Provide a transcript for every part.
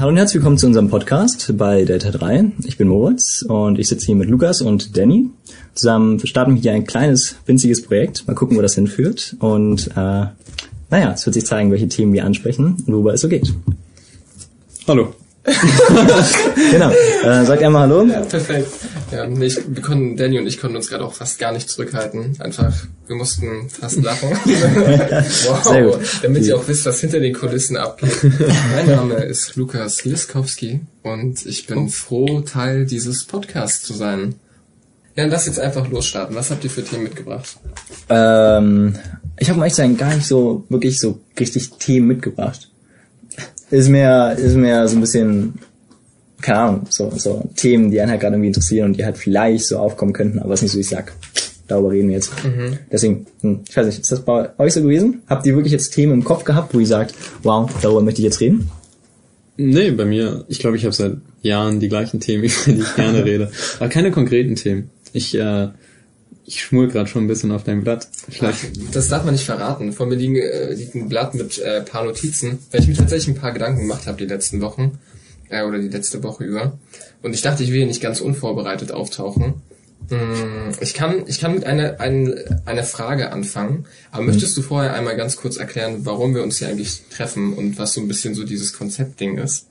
Hallo und herzlich willkommen zu unserem Podcast bei Delta 3. Ich bin Moritz und ich sitze hier mit Lukas und Danny. Zusammen starten wir hier ein kleines, winziges Projekt. Mal gucken, wo das hinführt. Und äh, naja, es wird sich zeigen, welche Themen wir ansprechen und worüber es so geht. Hallo. genau. Äh, sagt einmal Hallo. Ja, perfekt. Ja, nee, ich, wir konnten, Danny und ich konnten uns gerade auch fast gar nicht zurückhalten. Einfach, wir mussten fast lachen. wow. Sehr gut. Damit ihr auch wisst, was hinter den Kulissen abgeht. mein Name ist Lukas Liskowski und ich bin froh, Teil dieses Podcasts zu sein. Ja, dann lass jetzt einfach losstarten. Was habt ihr für Themen mitgebracht? Ähm, ich habe um ehrlich zu sein gar nicht so wirklich so richtig Themen mitgebracht. Ist mehr, ist mehr so ein bisschen, keine Ahnung, so, so Themen, die einen halt gerade irgendwie interessieren und die halt vielleicht so aufkommen könnten, aber es ist nicht so, wie ich sag. Darüber reden wir jetzt. Deswegen, hm, ich weiß nicht, ist das bei euch so gewesen? Habt ihr wirklich jetzt Themen im Kopf gehabt, wo ihr sagt, wow, darüber möchte ich jetzt reden? Nee, bei mir, ich glaube, ich habe seit Jahren die gleichen Themen, über die ich gerne rede. Aber keine konkreten Themen. Ich, äh, ich schmul gerade schon ein bisschen auf dein Blatt. Vielleicht. Das darf man nicht verraten. Vor mir liegen, äh, liegt ein Blatt mit äh, paar Notizen, weil ich mir tatsächlich ein paar Gedanken gemacht habe die letzten Wochen äh, oder die letzte Woche über. Und ich dachte, ich will hier nicht ganz unvorbereitet auftauchen. Mm, Ich kann, ich kann mit einer, ein, einer Frage anfangen, aber möchtest du vorher einmal ganz kurz erklären, warum wir uns hier eigentlich treffen und was so ein bisschen so dieses Konzeptding ist?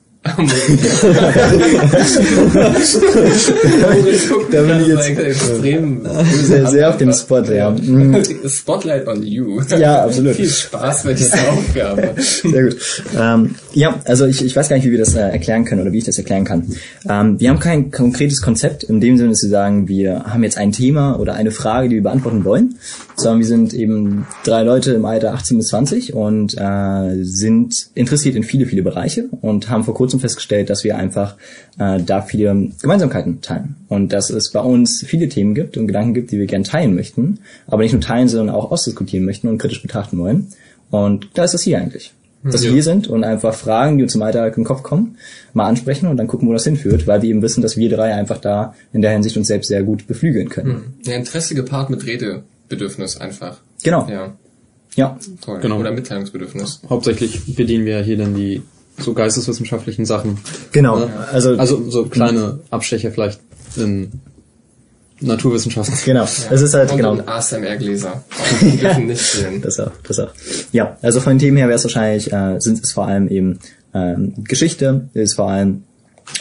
Da bin ich jetzt- extrem Sehr, sehr auf dem Spot, ja. Mhm. Spotlight on you. Ja, absolut. Viel Spaß bei dieser Aufgabe. Sehr gut. Ähm, ja, also ich, ich weiß gar nicht, wie wir das äh, erklären können oder wie ich das erklären kann. Ähm, wir haben kein konkretes Konzept in dem Sinne, dass wir sagen, wir haben jetzt ein Thema oder eine Frage, die wir beantworten wollen, sondern wir sind eben drei Leute im Alter 18 bis 20 und äh, sind interessiert in viele, viele Bereiche und haben vor kurzem festgestellt, dass wir einfach äh, da viele Gemeinsamkeiten teilen und dass es bei uns viele Themen gibt und Gedanken gibt, die wir gerne teilen möchten, aber nicht nur teilen, sondern auch ausdiskutieren möchten und kritisch betrachten wollen. Und da ist das hier eigentlich dass wir hier sind und einfach Fragen, die uns im Alltag in den Kopf kommen, mal ansprechen und dann gucken, wo das hinführt, weil wir eben wissen, dass wir drei einfach da in der Hinsicht uns selbst sehr gut beflügeln können. Ja, Interesse gepaart mit Redebedürfnis einfach. Genau. Ja, Ja. toll. Genau. Oder Mitteilungsbedürfnis. Hauptsächlich bedienen wir hier dann die so geisteswissenschaftlichen Sachen. Genau. Ne? Also, Also so kleine Abstecher vielleicht in Naturwissenschaften. genau. Es ist halt Und genau. ein ASMR-Gläser. Nicht. Das auch, das auch. Ja, also von den Themen her wäre es wahrscheinlich, äh, sind es vor allem eben ähm, Geschichte, ist vor allem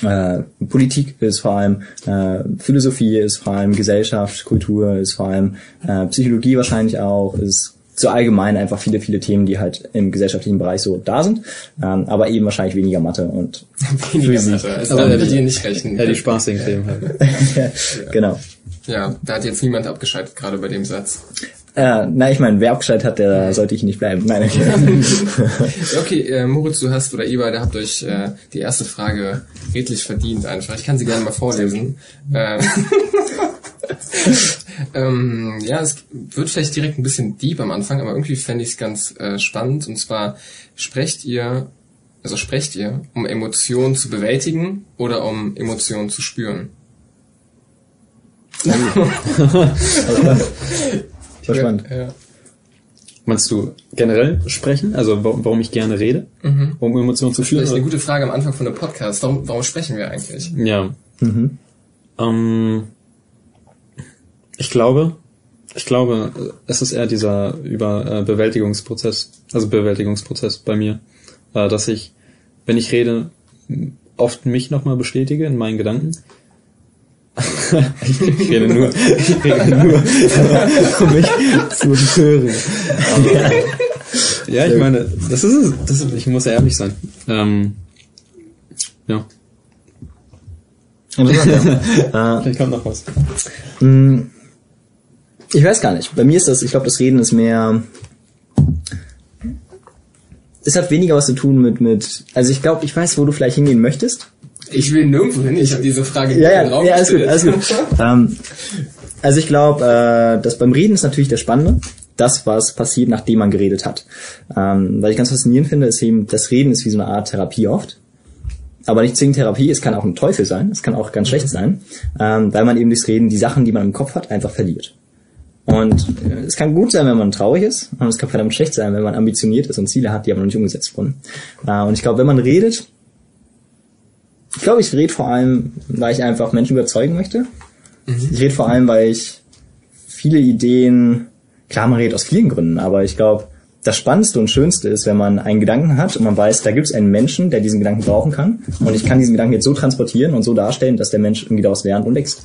äh, Politik, ist vor allem äh, Philosophie, ist vor allem Gesellschaft, Kultur, ist vor allem äh, Psychologie wahrscheinlich auch, ist so allgemein einfach viele, viele Themen, die halt im gesellschaftlichen Bereich so da sind, ähm, aber eben wahrscheinlich weniger Mathe und Weniger Physik. Mathe. Also Aber die- ihr nicht rechnen. Ja, die spaßigen Themen halt. genau. Ja, da hat jetzt niemand abgeschaltet, gerade bei dem Satz. Äh, na, ich meine, wer abgeschaltet hat, der sollte ich nicht bleiben. Nein, okay. Okay, äh, Moritz, du hast, oder ihr beide habt euch äh, die erste Frage redlich verdient einfach. Ich kann sie gerne mal vorlesen. Ähm, ähm, ja, es wird vielleicht direkt ein bisschen deep am Anfang, aber irgendwie fände ich es ganz äh, spannend. Und zwar, sprecht ihr, also sprecht ihr, um Emotionen zu bewältigen oder um Emotionen zu spüren? War spannend. Ja. Meinst du generell sprechen? Also wa- warum ich gerne rede? Um Emotionen zu Vielleicht eine fühlen? gute Frage am Anfang von einem Podcast. Warum, warum sprechen wir eigentlich? Ja. Mhm. Ähm, ich glaube, ich glaube, es ist eher dieser über äh, Bewältigungsprozess, also Bewältigungsprozess bei mir, äh, dass ich, wenn ich rede, oft mich nochmal bestätige in meinen Gedanken. ich, ich rede nur, ich rede nur, um mich zu hören. Aber, ja, ich meine, das ist es. Das ist, ich muss ja ehrlich sein. Ähm, ja, Interessant, ja. vielleicht kommt noch was. Ich weiß gar nicht. Bei mir ist das, ich glaube, das Reden ist mehr. Es hat weniger was zu tun mit, mit, also ich glaube, ich weiß, wo du vielleicht hingehen möchtest. Ich will nirgendwo hin. Ich habe diese Frage Ja, ja, Raum ja, alles gut, gestellt. alles gut. ähm, also ich glaube, äh, das beim Reden ist natürlich der Spannende, das, was passiert, nachdem man geredet hat. Ähm, was ich ganz faszinierend finde, ist eben, das Reden ist wie so eine Art Therapie oft. Aber nicht zwingend Therapie, es kann auch ein Teufel sein, es kann auch ganz schlecht sein, ähm, weil man eben durchs Reden die Sachen, die man im Kopf hat, einfach verliert. Und äh, es kann gut sein, wenn man traurig ist, und es kann verdammt schlecht sein, wenn man ambitioniert ist und Ziele hat, die aber noch nicht umgesetzt wurden. Äh, und ich glaube, wenn man redet, glaube, ich rede vor allem, weil ich einfach Menschen überzeugen möchte. Ich rede vor allem, weil ich viele Ideen, klar, man redet aus vielen Gründen, aber ich glaube, das Spannendste und Schönste ist, wenn man einen Gedanken hat und man weiß, da gibt es einen Menschen, der diesen Gedanken brauchen kann und ich kann diesen Gedanken jetzt so transportieren und so darstellen, dass der Mensch irgendwie daraus lernt und wächst.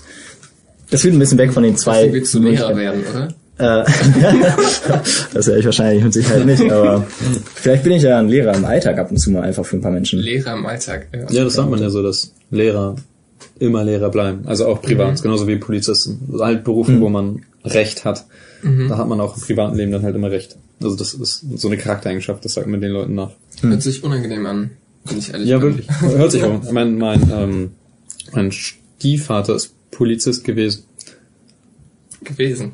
Das führt ein bisschen weg von den zwei. Dafür willst du Lehrer werden, oder? Äh, das wäre ich wahrscheinlich mit Sicherheit nicht, aber vielleicht bin ich ja ein Lehrer im Alltag ab und zu mal einfach für ein paar Menschen. Lehrer im Alltag, ja. Ja, das sagt man ja so, dass Lehrer immer Lehrer bleiben. Also auch privat, genauso wie Polizisten. Also halt Berufe, wo man Recht hat. Da hat man auch im privaten Leben dann halt immer Recht. Also das ist so eine Charaktereigenschaft, das sagt man den Leuten nach. Hört sich unangenehm an, wenn ich ehrlich Ja, bin. wirklich. Hört sich auch. Mein, mein, ähm, mein Stiefvater ist Polizist gewesen. Gewesen.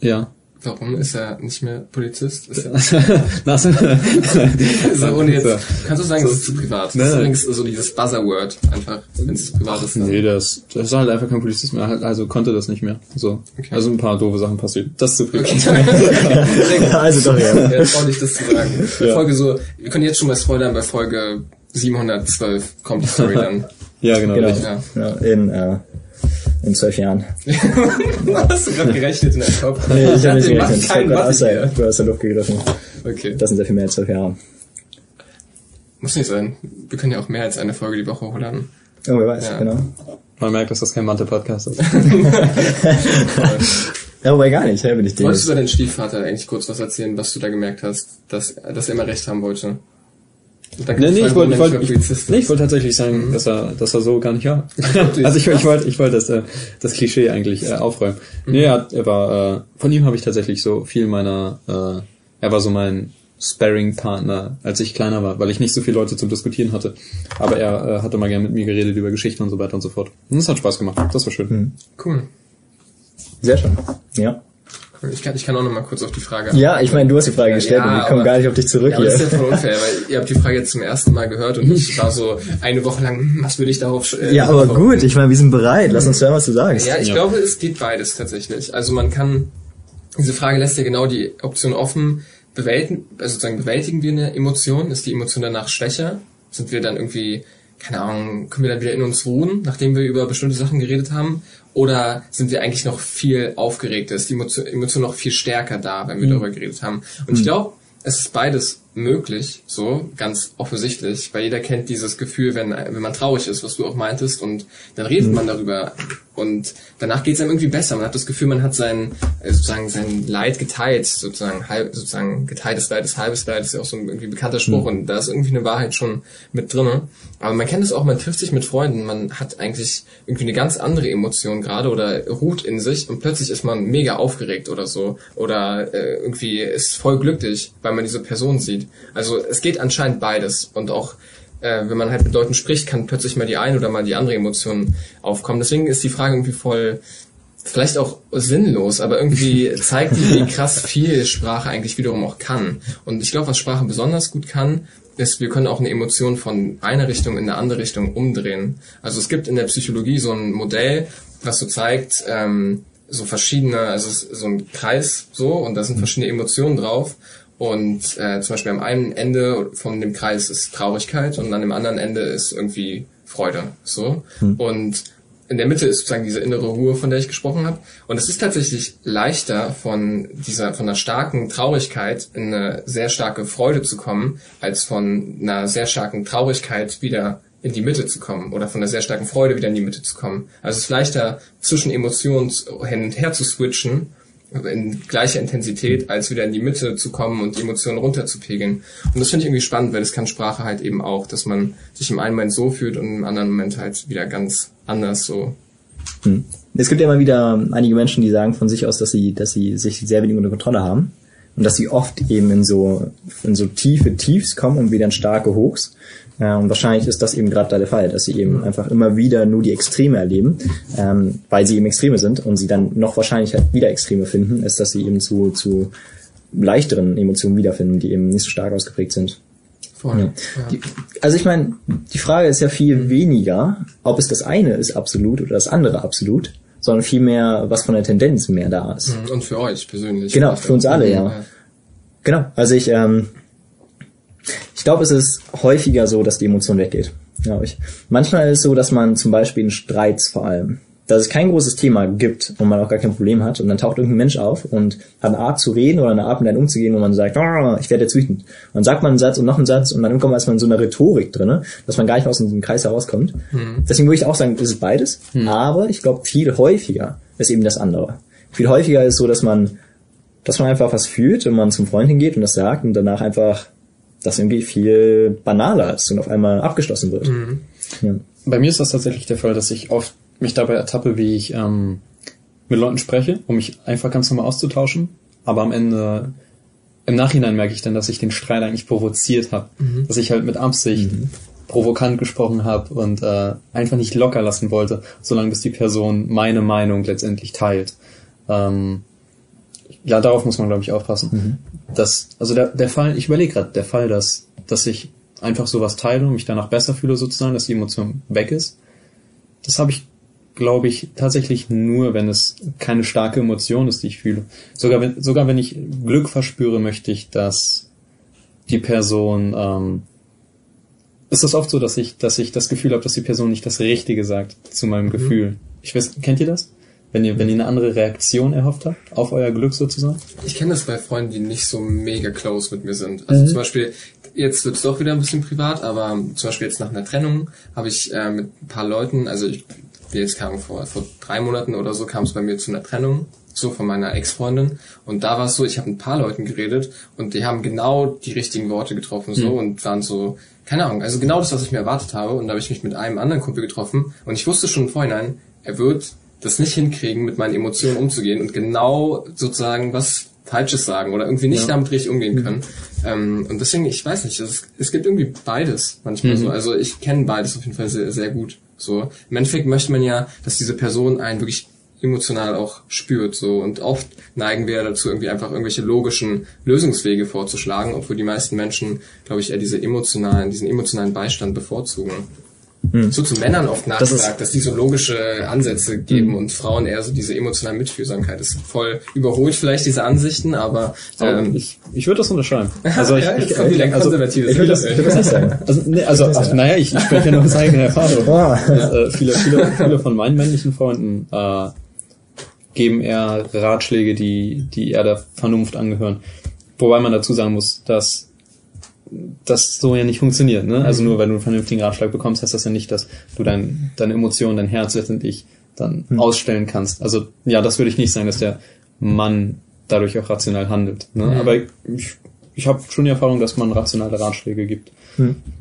Ja. Warum ist er nicht mehr Polizist? Ist er, Das, also ohne jetzt, kannst du sagen, das ist zu privat? Das Nein, ist nein. übrigens so dieses Buzzerword, einfach, wenn es zu privat ist. Dann. nee, das, das ist halt einfach kein Polizist mehr, halt- also konnte das nicht mehr. So. Okay. Also ein paar doofe Sachen passiert. Das ist zu privat. also doch, ja. Ja, trau dich das zu sagen. Ja. Folge so, wir können jetzt schon mal spoilern, bei Folge 712 kommt die Story dann. Ja, genau. Genau. richtig. Ja. ja in, äh, in zwölf Jahren. Hast du gerade gerechnet in deinem Kopf? Nee, ich habe nicht gerechnet. Ich habe keinen gerade aus, der- aus der Luft gegriffen. Okay. Das sind sehr viel mehr als zwölf Jahre. Muss nicht sein. Wir können ja auch mehr als eine Folge die Woche hochladen. Oh, wer weiß, Ja. genau. Man merkt, dass das kein Mathe-Podcast ist. Ja, wobei gar nicht, hä, bin ich dir. Wolltest du deinen Stiefvater eigentlich kurz was erzählen, was du da gemerkt hast, dass, dass er immer recht haben wollte? Dann Nee, nee, ich wollte, ich wollte, ich, nee, ich wollte tatsächlich sagen, dass er, dass er so gar nicht war. also ich, ich wollte, ich wollte das, äh, das Klischee eigentlich äh, aufräumen. Nee, er, er war, äh, von ihm habe ich tatsächlich so viel meiner, äh, er war so mein Sparring-Partner, als ich kleiner war, weil ich nicht so viele Leute zum Diskutieren hatte. Aber er äh, hatte mal gerne mit mir geredet über Geschichten und so weiter und so fort. Und das hat Spaß gemacht. Das war schön. Cool. Sehr schön. Ja. Cool. Ich kann, ich kann auch noch mal kurz auf die Frage. Ja, ich meine, du hast die Frage gestellt Ja, und wir kommen aber- gar nicht auf dich zurück Ja, aber hier. das ist ja voll unfair, weil ihr habt die Frage jetzt zum ersten Mal gehört und ich war so eine Woche lang, hm, was würde ich darauf äh, Ja, aber antworten? gut, ich meine, wir sind bereit. Lass uns hören, was du sagst. Ja, ich Ja. glaube, es geht beides tatsächlich. Also man kann, diese Frage lässt ja genau die Option offen, bewältigen, also sozusagen bewältigen wir eine Emotion, ist die Emotion danach schwächer? Sind wir dann irgendwie, keine Ahnung, können wir dann wieder in uns ruhen, nachdem wir über bestimmte Sachen geredet haben? Oder sind wir eigentlich noch viel aufgeregter? Ist die Emotion, Emotion noch viel stärker da, wenn wir darüber geredet haben? Und ich glaube, es ist beides möglich, so ganz offensichtlich, weil jeder kennt dieses Gefühl, wenn, wenn man traurig ist, was du auch meintest, und dann redet man darüber und danach geht es einem irgendwie besser. Man hat das Gefühl, man hat sein äh, sozusagen sein Leid geteilt, sozusagen halb, sozusagen geteiltes Leid ist halbes Leid, ist ja auch so ein irgendwie bekannter Spruch und da ist irgendwie eine Wahrheit schon mit drinne. Aber man kennt es auch, man trifft sich mit Freunden, man hat eigentlich irgendwie eine ganz andere Emotion gerade oder ruht in sich und plötzlich ist man mega aufgeregt oder so oder äh, irgendwie ist voll glücklich, weil man diese Person sieht. Also es geht anscheinend beides und auch äh, wenn man halt mit Leuten spricht, kann plötzlich mal die eine oder mal die andere Emotion aufkommen. Deswegen ist die Frage irgendwie voll vielleicht auch sinnlos, aber irgendwie zeigt die, wie krass viel Sprache eigentlich wiederum auch kann. Und ich glaube, was Sprache besonders gut kann, ist, wir können auch eine Emotion von einer Richtung in eine andere Richtung umdrehen. Also es gibt in der Psychologie so ein Modell, was so zeigt, ähm, so verschiedene, also so ein Kreis so und da sind verschiedene Emotionen drauf. Und äh, zum Beispiel am einen Ende von dem Kreis ist Traurigkeit und an dem anderen Ende ist irgendwie Freude. So. Und in der Mitte ist sozusagen diese innere Ruhe, von der ich gesprochen habe. Und es ist tatsächlich leichter, von dieser, von einer starken Traurigkeit in eine sehr starke Freude zu kommen, als von einer sehr starken Traurigkeit wieder in die Mitte zu kommen oder von einer sehr starken Freude wieder in die Mitte zu kommen. Also es ist leichter, zwischen Emotionen hin und her zu switchen, in gleicher Intensität, als wieder in die Mitte zu kommen und die Emotionen runterzupegeln. Und das finde ich irgendwie spannend, weil das kann Sprache halt eben auch, dass man sich im einen Moment so fühlt und im anderen Moment halt wieder ganz anders so. Hm. Es gibt ja immer wieder einige Menschen, die sagen von sich aus, dass sie, dass sie sich sehr wenig unter Kontrolle haben und dass sie oft eben in so in so tiefe Tiefs kommen und wieder in starke Hochs. Ja, und wahrscheinlich ist das eben gerade da der Fall, dass sie eben einfach immer wieder nur die Extreme erleben, ähm, weil sie eben Extreme sind und sie dann noch wahrscheinlich halt wieder Extreme finden, ist, dass sie eben zu, zu leichteren Emotionen wiederfinden, die eben nicht so stark ausgeprägt sind. Voll. Ja. Die, also ich meine, die Frage ist ja viel weniger, ob es das eine ist absolut oder das andere absolut, sondern vielmehr, was von der Tendenz mehr da ist. Und für euch persönlich. Genau, für uns alle, ja. Genau. Also ich, ähm, ich glaube, es ist häufiger so, dass die Emotion weggeht. glaube ich. Manchmal ist es so, dass man zum Beispiel in Streits vor allem, dass es kein großes Thema gibt und man auch gar kein Problem hat und dann taucht irgendein Mensch auf und hat eine Art zu reden oder eine Art mit einem umzugehen, wo man sagt, oh, ich werde jetzt wütend. Und dann sagt man einen Satz und noch einen Satz und dann irgendwann ist man in so einer Rhetorik drinne, dass man gar nicht aus diesem Kreis herauskommt. Mhm. Deswegen würde ich auch sagen, ist es beides, aber ich glaube viel häufiger ist eben das andere. Viel häufiger ist so, dass man dass man einfach was fühlt, wenn man zum Freund hingeht und das sagt und danach einfach das irgendwie viel banaler ist und auf einmal abgeschlossen wird. Ja. Bei mir ist das tatsächlich der Fall, dass ich oft mich dabei ertappe, wie ich ähm, mit Leuten spreche, um mich einfach ganz normal auszutauschen. Aber am Ende, im Nachhinein merke ich dann, dass ich den Streit eigentlich provoziert habe. Dass ich halt mit Absicht provokant gesprochen habe und äh, einfach nicht locker lassen wollte, solange bis die Person meine Meinung letztendlich teilt. Ähm, ja, darauf muss man, glaube ich, aufpassen. Das, also der, der Fall, ich überlege gerade, der Fall, dass, dass ich einfach sowas teile und mich danach besser fühle sozusagen, dass die Emotion weg ist, das habe ich, glaube ich, tatsächlich nur, wenn es keine starke Emotion ist, die ich fühle. Sogar wenn, sogar wenn ich Glück verspüre, möchte ich, dass die Person, ähm, ist das oft so, dass ich, dass ich das Gefühl habe, dass die Person nicht das Richtige sagt zu meinem Gefühl. Ich weiß, kennt ihr das? Wenn ihr, wenn ihr eine andere Reaktion erhofft habt auf euer Glück sozusagen? Ich kenne das bei Freunden, die nicht so mega close mit mir sind. Also zum Beispiel, jetzt wird es doch wieder ein bisschen privat, aber zum Beispiel jetzt nach einer Trennung habe ich äh, mit ein paar Leuten, also ich bin jetzt kam vor, vor drei Monaten oder so, kam es bei mir zu einer Trennung, so von meiner Ex-Freundin. Und da war es so, ich habe mit ein paar Leuten geredet und die haben genau die richtigen Worte getroffen so und waren so, keine Ahnung, also genau das, was ich mir erwartet habe. Und da habe ich mich mit einem anderen Kumpel getroffen und ich wusste schon im Vorhinein, er wird das nicht hinkriegen, mit meinen Emotionen umzugehen und genau sozusagen was Falsches sagen oder irgendwie nicht Ja. damit richtig umgehen können. Ähm, und deswegen, ich weiß nicht, es, es gibt irgendwie beides manchmal so. Also ich kenne beides auf jeden Fall sehr, sehr gut. So im Endeffekt möchte man ja, dass diese Person einen wirklich emotional auch spürt so und oft neigen wir dazu irgendwie einfach irgendwelche logischen Lösungswege vorzuschlagen, obwohl die meisten Menschen, glaube ich, eher diese emotionalen, diesen emotionalen Beistand bevorzugen. So zu Männern oft Hm. Das dass die so logische Ansätze geben und Frauen eher so diese emotionale Mitfühlsamkeit. Das ist voll überholt vielleicht diese Ansichten, aber ähm, ich ich würde das unterschreiben. Also ich, Ja, ich, wieder ein also, Ich würde das, ich würde das nicht sagen. Also, nee, also ach, naja, ich, ich spreche ja nur aus eigener Erfahrung. Ah. äh, viele, viele, viele von meinen männlichen Freunden äh, geben eher Ratschläge, die, die eher der Vernunft angehören. Wobei man dazu sagen muss, dass das so ja nicht funktioniert. Ne? Also nur weil du einen vernünftigen Ratschlag bekommst, heißt das ja nicht, dass du dein, deine Emotionen, dein Herz letztendlich dann ausstellen kannst. Also ja, das würde ich nicht sagen, dass der Mann dadurch auch rational handelt. Ne? Aber ich, ich habe schon die Erfahrung, dass man rationale Ratschläge gibt.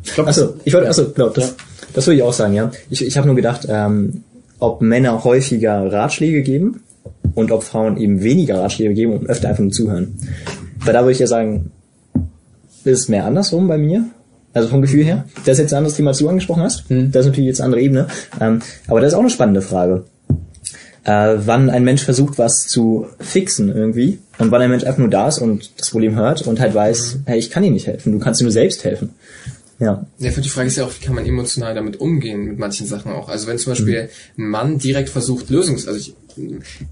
Ich glaube, Achso, ich wollte, achso, genau, das, das würde ich auch sagen, ja. Ich, ich habe nur gedacht, ähm, ob Männer häufiger Ratschläge geben und ob Frauen eben weniger Ratschläge geben und öfter einfach nur zuhören. Weil da würde ich ja sagen, ist es mehr andersrum bei mir. Also vom Gefühl her. Das ist jetzt ein anderes Thema, das du angesprochen hast. Das ist natürlich jetzt eine andere Ebene. Ähm, aber das ist auch eine spannende Frage. Äh, wann ein Mensch versucht, was zu fixen irgendwie und wann ein Mensch einfach nur da ist und das Problem hört und halt weiß, hey, ich kann dir nicht helfen, du kannst dir nur selbst helfen. Ja. Ja, für die Frage ist ja auch, wie kann man emotional damit umgehen mit manchen Sachen auch. Also wenn zum Beispiel ein Mann direkt versucht, Lösungs, also ich,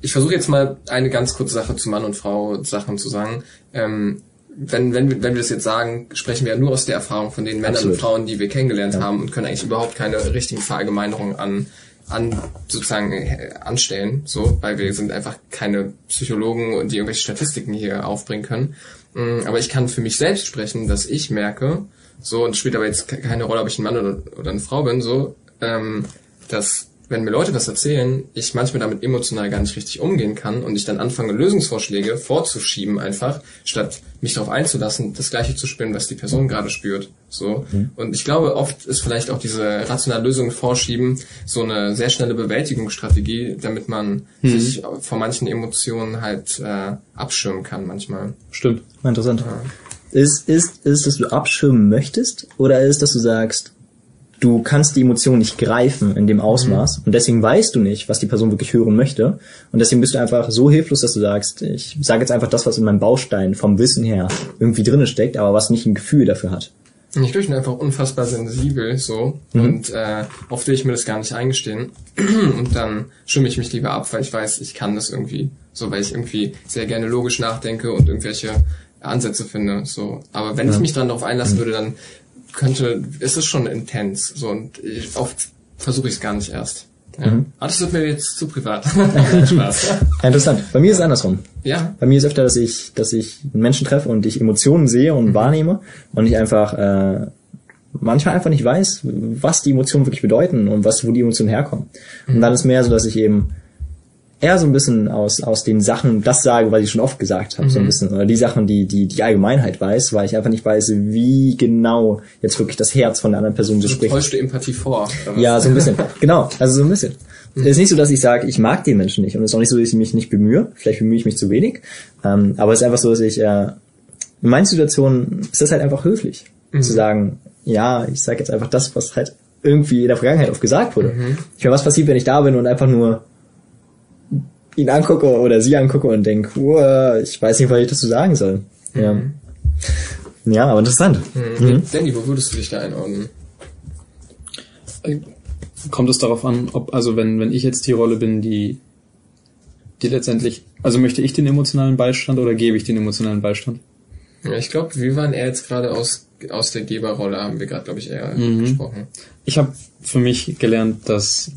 ich versuche jetzt mal eine ganz kurze Sache zu Mann und Frau Sachen zu sagen. Ähm, wenn, wenn, wir- wenn wir das jetzt sagen, sprechen wir ja nur aus der Erfahrung von den Männern Absolut. und Frauen, die wir kennengelernt haben und können eigentlich überhaupt keine richtigen Verallgemeinerungen an, an sozusagen äh, anstellen, so, weil wir sind einfach keine Psychologen und die irgendwelche Statistiken hier aufbringen können. Mm, Aber ich kann für mich selbst sprechen, dass ich merke, so, und spielt aber jetzt ke- keine Rolle, ob ich ein Mann oder, oder eine Frau bin, so, ähm, dass wenn mir Leute was erzählen, ich manchmal damit emotional gar nicht richtig umgehen kann und ich dann anfange, Lösungsvorschläge vorzuschieben einfach, statt mich darauf einzulassen, das Gleiche zu spüren, was die Person gerade spürt. So. Und ich glaube, oft ist vielleicht auch diese rationale Lösung vorschieben so eine sehr schnelle Bewältigungsstrategie, damit man sich vor manchen Emotionen halt äh, abschirmen kann manchmal. Stimmt. Interessant. Ist, ist, ist, dass du abschirmen möchtest oder ist, dass du sagst, du kannst die Emotion nicht greifen in dem Ausmaß und deswegen weißt du nicht, was die Person wirklich hören möchte und deswegen bist du einfach so hilflos, dass du sagst, ich sage jetzt einfach das, was in meinem Baustein vom Wissen her irgendwie drinne steckt, aber was nicht ein Gefühl dafür hat. Ich bin einfach unfassbar sensibel so. Und äh, oft will ich mir das gar nicht eingestehen. Und dann schimme ich mich lieber ab, weil ich weiß, ich kann das irgendwie, so weil ich irgendwie sehr gerne logisch nachdenke und irgendwelche Ansätze finde. So, aber wenn ich mich dann darauf einlassen würde, dann könnte, ist es schon intens. So und ich, oft versuche ich es gar nicht erst. Ja. Mhm. Aber das wird mir jetzt zu privat. Spaß. Interessant. Bei mir ist es andersrum. Ja. Bei mir ist öfter, dass ich, dass ich Menschen treffe und ich Emotionen sehe und mhm. wahrnehme und ich einfach äh, manchmal einfach nicht weiß, was die Emotionen wirklich bedeuten und was, wo die Emotionen herkommen. Mhm. Und dann ist mehr so, dass ich eben eher so ein bisschen aus, aus den Sachen das sage, weil ich schon oft gesagt habe, mhm. so ein mhm. bisschen. Oder die Sachen, die, die die Allgemeinheit weiß, weil ich einfach nicht weiß, wie genau jetzt wirklich das Herz von der anderen Person so spricht. Täuscht du Empathie vor? Ja, so ein bisschen. genau, also so ein bisschen. Mhm. Es ist nicht so, dass ich sage, ich mag den Menschen nicht. Und es ist auch nicht so, dass ich mich nicht bemühe. Vielleicht bemühe ich mich zu wenig. Ähm, aber es ist einfach so, dass ich äh, in meinen Situationen ist das halt einfach höflich. Mhm. Zu sagen, ja, ich sage jetzt einfach das, was halt irgendwie in der Vergangenheit oft gesagt wurde. Mhm. Ich meine, was passiert, wenn ich da bin und einfach nur ihn angucke oder sie angucke und denke, wow, ich weiß nicht, was ich dazu sagen soll. Mhm. Ja. Ja, aber interessant. Mhm. Mhm. Danny, wo würdest du dich da einordnen? Kommt es darauf an, ob, also wenn, wenn ich jetzt die Rolle bin, die, die letztendlich, also möchte ich den emotionalen Beistand oder gebe ich den emotionalen Beistand? Ja, ich glaube, wir waren eher jetzt gerade aus, aus der Geberrolle, haben wir gerade, glaube ich, eher mhm. gesprochen. Ich habe für mich gelernt, dass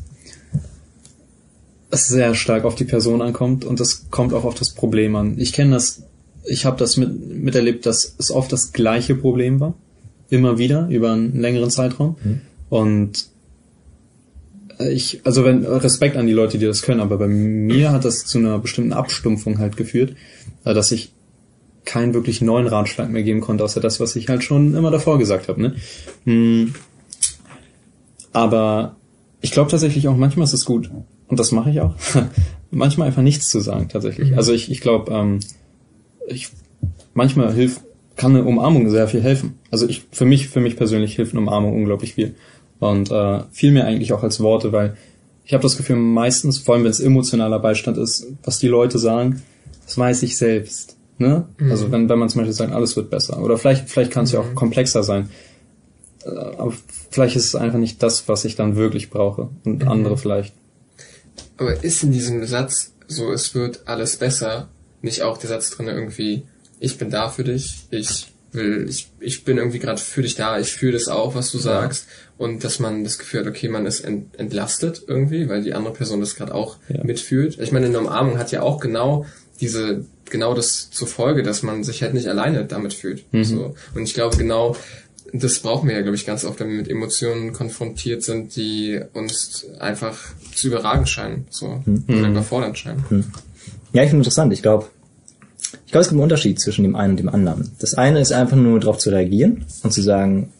es sehr stark auf die Person ankommt und das kommt auch auf das Problem an. Ich kenne das, ich habe das mit, miterlebt, dass es oft das gleiche Problem war. Immer wieder, über einen längeren Zeitraum. Mhm. Und ich, also wenn, Respekt an die Leute, die das können, aber bei mir hat das zu einer bestimmten Abstumpfung halt geführt, äh, dass ich keinen wirklich neuen Ratschlag mehr geben konnte, außer das, was ich halt schon immer davor gesagt habe. Ne? Hm. Aber ich glaube tatsächlich auch, manchmal ist es gut, und das mache ich auch, manchmal einfach nichts zu sagen tatsächlich. Mhm. Also ich, ich glaube, ähm, ich, manchmal hilft, kann eine Umarmung sehr viel helfen. Also ich, für mich, für mich persönlich hilft eine Umarmung unglaublich viel. Und äh, viel mehr eigentlich auch als Worte, weil ich habe das Gefühl, meistens, vor allem wenn es emotionaler Beistand ist, was die Leute sagen, das weiß ich selbst. Ne? Mhm. Also wenn, wenn man zum Beispiel sagt, alles wird besser. Oder vielleicht, vielleicht kann es mhm. ja auch mhm. komplexer sein. Äh, aber vielleicht ist es einfach nicht das, was ich dann wirklich brauche. Und mhm. andere vielleicht aber ist in diesem Satz so, es wird alles besser, nicht auch der Satz drin irgendwie, ich bin da für dich, ich will, ich, ich bin irgendwie gerade für dich da, ich fühle das auch, was du sagst. Und dass man das Gefühl hat, okay, man ist ent, entlastet irgendwie, weil die andere Person das gerade auch ja. mitfühlt. Ich meine, eine Umarmung hat ja auch genau diese, genau das zur Folge, dass man sich halt nicht alleine damit fühlt. Mhm. So. Und ich glaube, genau das brauchen wir ja, glaube ich, ganz oft, wenn wir mit Emotionen konfrontiert sind, die uns einfach zu überragen scheinen, so, mhm. oder überfordern scheinen. Mhm. Ja, ich finde interessant. Ich glaube, ich glaube, es gibt einen Unterschied zwischen dem einen und dem anderen. Das eine ist einfach nur darauf zu reagieren und zu sagen,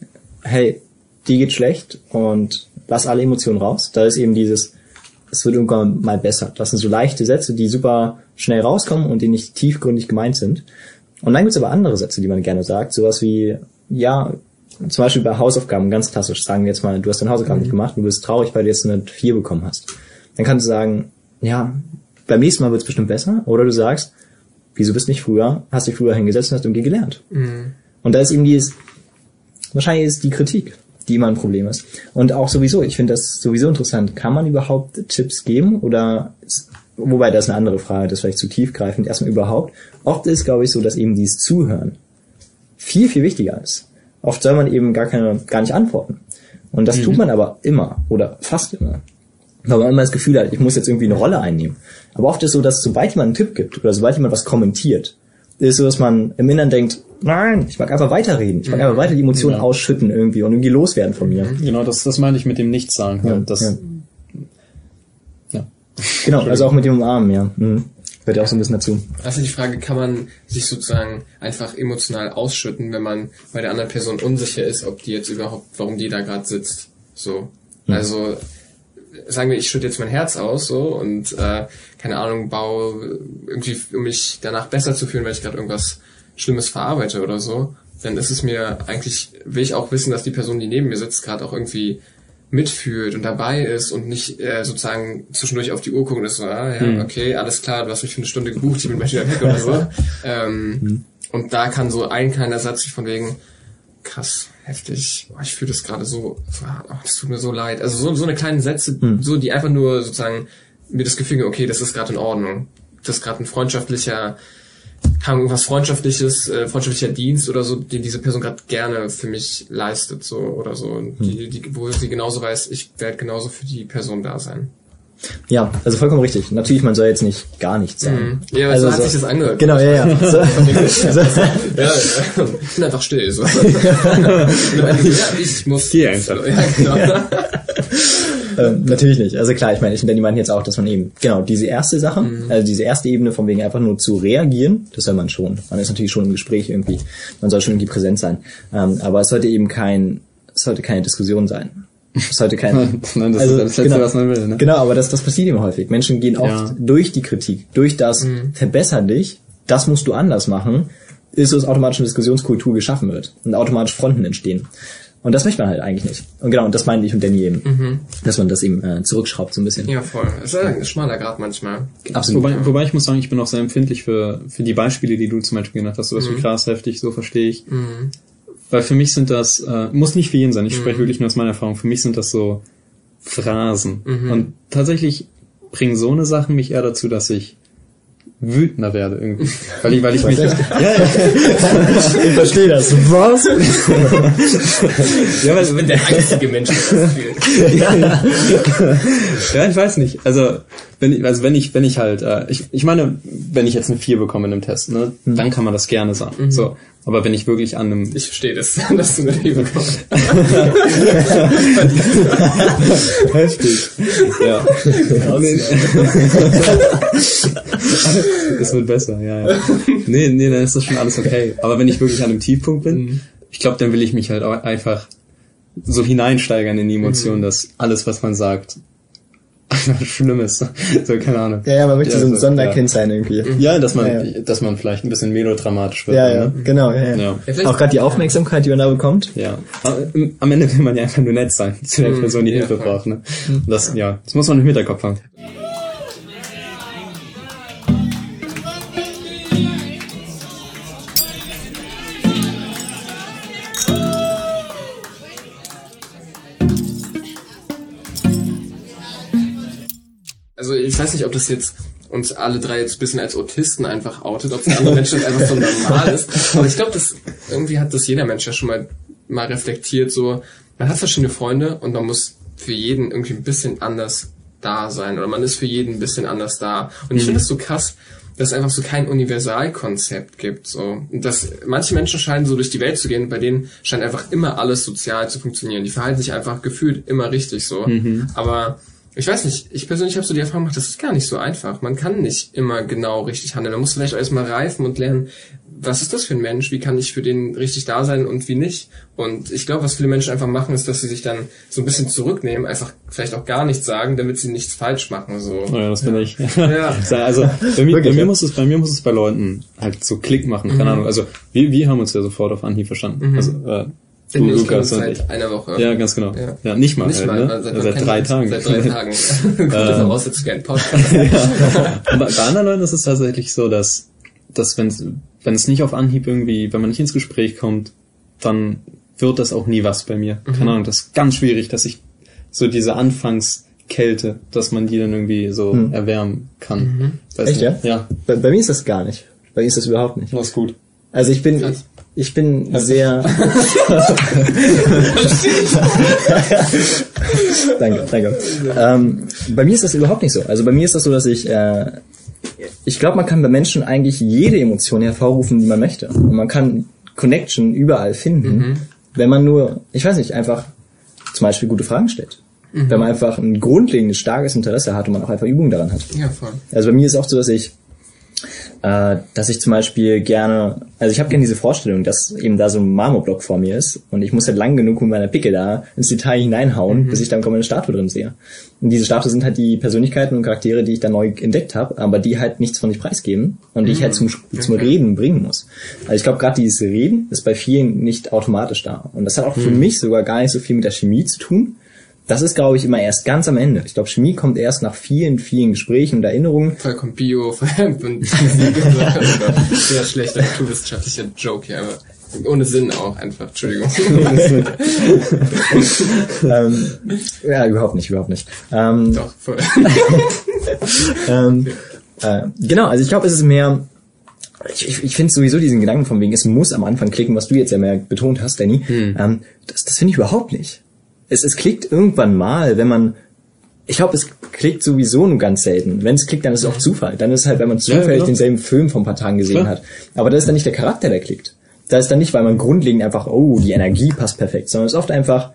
hey, die geht schlecht und lass alle Emotionen raus. Da ist eben dieses, es wird irgendwann mal besser. Das sind so leichte Sätze, die super schnell rauskommen und die nicht tiefgründig gemeint sind. Und dann gibt es aber andere Sätze, die man gerne sagt, sowas wie, ja, zum Beispiel bei Hausaufgaben, ganz klassisch, sagen wir jetzt mal, du hast deine Hausaufgaben mhm. nicht gemacht und du bist traurig, weil du jetzt eine 4 bekommen hast. Dann kannst du sagen, ja, beim nächsten Mal wird es bestimmt besser. Oder du sagst, wieso bist du nicht früher, hast dich früher hingesetzt und hast irgendwie gelernt. Mhm. Und da ist eben dieses, wahrscheinlich ist die Kritik, die immer ein Problem ist. Und auch sowieso, ich finde das sowieso interessant, kann man überhaupt Tipps geben oder, wobei das ist eine andere Frage, das ist vielleicht zu tiefgreifend, erstmal überhaupt. Oft ist, glaube ich, so, dass eben dieses Zuhören viel, viel wichtiger ist. Oft soll man eben gar keine, gar nicht antworten. Und das mhm. tut man aber immer oder fast immer. Weil man immer das Gefühl hat, ich muss jetzt irgendwie eine Rolle einnehmen. Aber oft ist es so, dass sobald jemand einen Tipp gibt oder sobald jemand was kommentiert, ist so, dass man im Inneren denkt, nein, ich mag einfach weiterreden. Ich mag mhm. einfach weiter die Emotionen ja. ausschütten irgendwie und irgendwie loswerden von mir. Genau, das, das meine ich mit dem Nichtsagen. Ja, das, ja. ja. Genau, also auch mit dem Umarmen, ja. Mhm. Gehört ja auch so ein bisschen dazu. Also die Frage, kann man sich sozusagen einfach emotional ausschütten, wenn man bei der anderen Person unsicher ist, ob die jetzt überhaupt, warum die da gerade sitzt. So. Mhm. Also sagen wir, ich schütte jetzt mein Herz aus so und äh, keine Ahnung, baue irgendwie, um mich danach besser zu fühlen, weil ich gerade irgendwas Schlimmes verarbeite oder so, dann ist es mir eigentlich, will ich auch wissen, dass die Person, die neben mir sitzt, gerade auch irgendwie mitfühlt und dabei ist und nicht äh, sozusagen zwischendurch auf die Uhr gucken und ist so, ah, ja, mhm. okay, alles klar, du hast mich für eine Stunde gebucht, ich bin gleich wieder weg oder so. ähm, mhm. Und da kann so ein kleiner Satz von wegen, krass, heftig, oh, ich fühle das gerade so, oh, das tut mir so leid. Also so, so eine kleine Sätze, mhm. so die einfach nur sozusagen mir das Gefühl, okay, das ist gerade in Ordnung. Das ist gerade ein freundschaftlicher haben irgendwas freundschaftliches, äh, freundschaftlicher Dienst oder so, den diese Person gerade gerne für mich leistet, so oder so, und die, die, wo sie genauso weiß, ich werde genauso für die Person da sein. Ja, also vollkommen richtig. Natürlich, man soll jetzt nicht gar nichts sagen. Ja, aber also so hat sich das angehört. Genau, ja, ja. So, so, Ja, ja, ich bin einfach still. So. ja, ich muss. Geh einfach. Ja, genau. Ähm, natürlich nicht. Also klar, ich meine, ich, die meinen jetzt auch, dass man eben, genau, diese erste Sache, also diese erste Ebene von wegen einfach nur zu reagieren, das soll man schon. Man ist natürlich schon im Gespräch irgendwie. Man soll schon irgendwie präsent sein. Ähm, aber es sollte eben kein, es sollte keine Diskussion sein. Es sollte kein, Nein, das ist das Letzte, was man will, ne? Genau, aber das, das passiert eben häufig. Menschen gehen oft Ja. durch die Kritik, durch das verbessern dich, das musst du anders machen, ist so, dass automatisch eine Diskussionskultur geschaffen wird und automatisch Fronten entstehen. Und das möchte man halt eigentlich nicht. Und genau, und das meine ich und Danny eben, dass man das eben äh, zurückschraubt so ein bisschen. ja, voll. Es ist ein schmaler Grad manchmal. Absolut. Wobei, wobei ich muss sagen, ich bin auch sehr empfindlich für, für die Beispiele, die du zum Beispiel genannt hast. Sowas Mhm. wie krass, heftig, so verstehe ich. Weil für mich sind das, äh, muss nicht für jeden sein, ich Mhm. spreche wirklich nur aus meiner Erfahrung, für mich sind das so Phrasen. Mhm. Und tatsächlich bringen so eine Sachen mich eher dazu, dass ich wütender werde irgendwie. Weil ich, weil ich mich, ja, ja, Ich verstehe das. Was? ja, weil, Ich bin der einzige Mensch, der das fühlt. ja, ich weiß nicht. Also wenn ich, also wenn ich, wenn ich halt, äh, ich, ich meine, wenn ich jetzt eine 4 bekomme in einem Test, ne, dann kann man das gerne sagen. So, aber wenn ich wirklich an einem Ich verstehe das, dass du eine Liebe. Heftig. Ja. Es wird besser, ja, ja. Nee, nee, dann ist das schon alles okay. Aber wenn ich wirklich an einem Tiefpunkt bin, ich glaube, dann will ich mich halt auch einfach so hineinsteigern in die Emotionen, dass alles, was man sagt, einfach schlimm ist. So, keine Ahnung. Ja, ja, man möchte Ja, so ein so, Sonderkind sein irgendwie. Ja, dass man, Ja, ja. dass man vielleicht ein bisschen melodramatisch wird. Ja, ja, Ne? genau. Ja, ja. Ja. vielleicht- Auch gerade die Aufmerksamkeit, die man da bekommt. Ja. Aber Am Ende will man ja einfach nur nett sein zu der Person, die ja, Hilfe braucht. Ne? Das, ja, das muss man im Hinterkopf haben. Weiß nicht, ob das jetzt uns alle drei jetzt ein bisschen als Autisten einfach outet, ob es andere Menschen einfach so normal ist. Aber ich glaube, das irgendwie hat das jeder Mensch ja schon mal mal reflektiert. So, man hat verschiedene Freunde und man muss für jeden irgendwie ein bisschen anders da sein oder man ist für jeden ein bisschen anders da. Und ich finde das so krass, dass es einfach so kein Universalkonzept gibt. So. Und dass manche Menschen scheinen so durch die Welt zu gehen, bei denen scheint einfach immer alles sozial zu funktionieren. Die verhalten sich einfach gefühlt immer richtig so. Aber ich weiß nicht, ich persönlich habe so die Erfahrung gemacht, das ist gar nicht so einfach. Man kann nicht immer genau richtig handeln. Man muss vielleicht auch erstmal reifen und lernen, was ist das für ein Mensch? Wie kann ich für den richtig da sein und wie nicht? Und ich glaube, was viele Menschen einfach machen, ist, dass sie sich dann so ein bisschen zurücknehmen, einfach vielleicht auch gar nichts sagen, damit sie nichts falsch machen. So. Oh ja, das bin ich. Ja. Also bei mir, bei mir ja. muss es, bei mir muss es bei Leuten halt so Klick machen, keine Ahnung. Also wir, wir haben uns ja sofort auf Anhieb verstanden. Also äh, du, Lukas ich. seit einer Woche. Ja, ganz genau. Ja. Ja, nicht mal, Nicht halt, mal, ne? also seit, man seit drei Tagen. Seit drei Tagen. Gute Voraussetzung Podcast. Und bei, bei anderen Leuten ist es tatsächlich so, dass, dass wenn wenn es nicht auf Anhieb irgendwie, wenn man nicht ins Gespräch kommt, dann wird das auch nie was bei mir. Mhm. Keine Ahnung, das ist ganz schwierig, dass ich so diese Anfangskälte, dass man die dann irgendwie so erwärmen kann. Weiß Echt, nicht. ja? Ja, Bei, bei mir ist das gar nicht. Bei mir ist das überhaupt nicht. das ist gut. Also ich bin, ich. Ich bin sehr. danke, danke. Ähm, bei mir ist das überhaupt nicht so. Also bei mir ist das so, dass ich, äh, ich glaube, man kann bei Menschen eigentlich jede Emotion hervorrufen, die man möchte. Und man kann Connection überall finden, wenn man nur, ich weiß nicht, einfach zum Beispiel gute Fragen stellt. Wenn man einfach ein grundlegendes, starkes Interesse hat und man auch einfach Übung daran hat. Ja, voll. Also bei mir ist es auch so, dass ich, äh, dass ich zum Beispiel gerne, also ich habe gerne diese Vorstellung, dass eben da so ein Marmorblock vor mir ist und ich muss halt lang genug mit meiner Picke da ins Detail hineinhauen, bis ich dann eine Statue drin sehe. Und diese Statue sind halt die Persönlichkeiten und Charaktere, die ich da neu entdeckt habe, aber die halt nichts von sich preisgeben und die ich halt zum, zum Reden bringen muss. Also ich glaube, gerade dieses Reden ist bei vielen nicht automatisch da. Und das hat auch für mich sogar gar nicht so viel mit der Chemie zu tun, das ist, glaube ich, immer erst ganz am Ende. Ich glaube, Chemie kommt erst nach vielen, vielen Gesprächen und Erinnerungen. Vorher kommt Bio, vorher kommt Physik und so. Sehr schlechter naturwissenschaftlicher Joke hier, aber ohne Sinn auch einfach, Entschuldigung. ähm, ja, überhaupt nicht, überhaupt nicht. Ähm, Doch, voll. ähm, äh, genau, also ich glaube, es ist mehr ich, ich, ich finde sowieso diesen Gedanken von wegen, es muss am Anfang klicken, was du jetzt ja mehr betont hast, Danny, ähm, das, das finde ich überhaupt nicht. Es, es klickt irgendwann mal, wenn man, ich glaube, es klickt sowieso nur ganz selten. Wenn es klickt, dann ist es auch Zufall. Dann ist es halt, wenn man zufällig genau. denselben Film vor ein paar Tagen gesehen Klar. hat. Aber das ist dann nicht der Charakter, der klickt. Da ist dann nicht, weil man grundlegend einfach, oh, die Energie passt perfekt, sondern es ist oft einfach,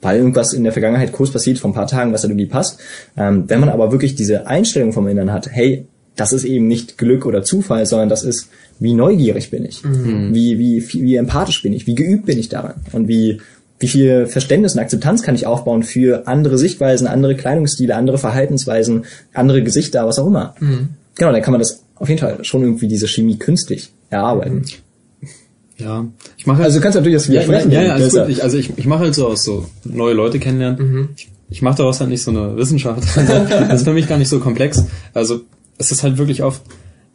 weil irgendwas in der Vergangenheit kurz passiert, vor ein paar Tagen, was da irgendwie passt. Ähm, wenn man aber wirklich diese Einstellung vom Inneren hat, hey, das ist eben nicht Glück oder Zufall, sondern das ist, wie neugierig bin ich, wie, wie, wie, wie empathisch bin ich, wie geübt bin ich daran und wie, wie viel Verständnis und Akzeptanz kann ich aufbauen für andere Sichtweisen, andere Kleidungsstile, andere Verhaltensweisen, andere Gesichter, was auch immer. Genau, dann kann man das auf jeden Fall schon irgendwie diese Chemie künstlich erarbeiten. Ja. Ich mache Also du kannst natürlich das ja, ja, widersprechen. ja, ja, alles besser. gut. Ich, also ich, ich mache halt so aus so neue Leute kennenlernen. Ich, ich mache daraus halt nicht so eine Wissenschaft. das ist für mich gar nicht so komplex. Also es ist halt wirklich oft.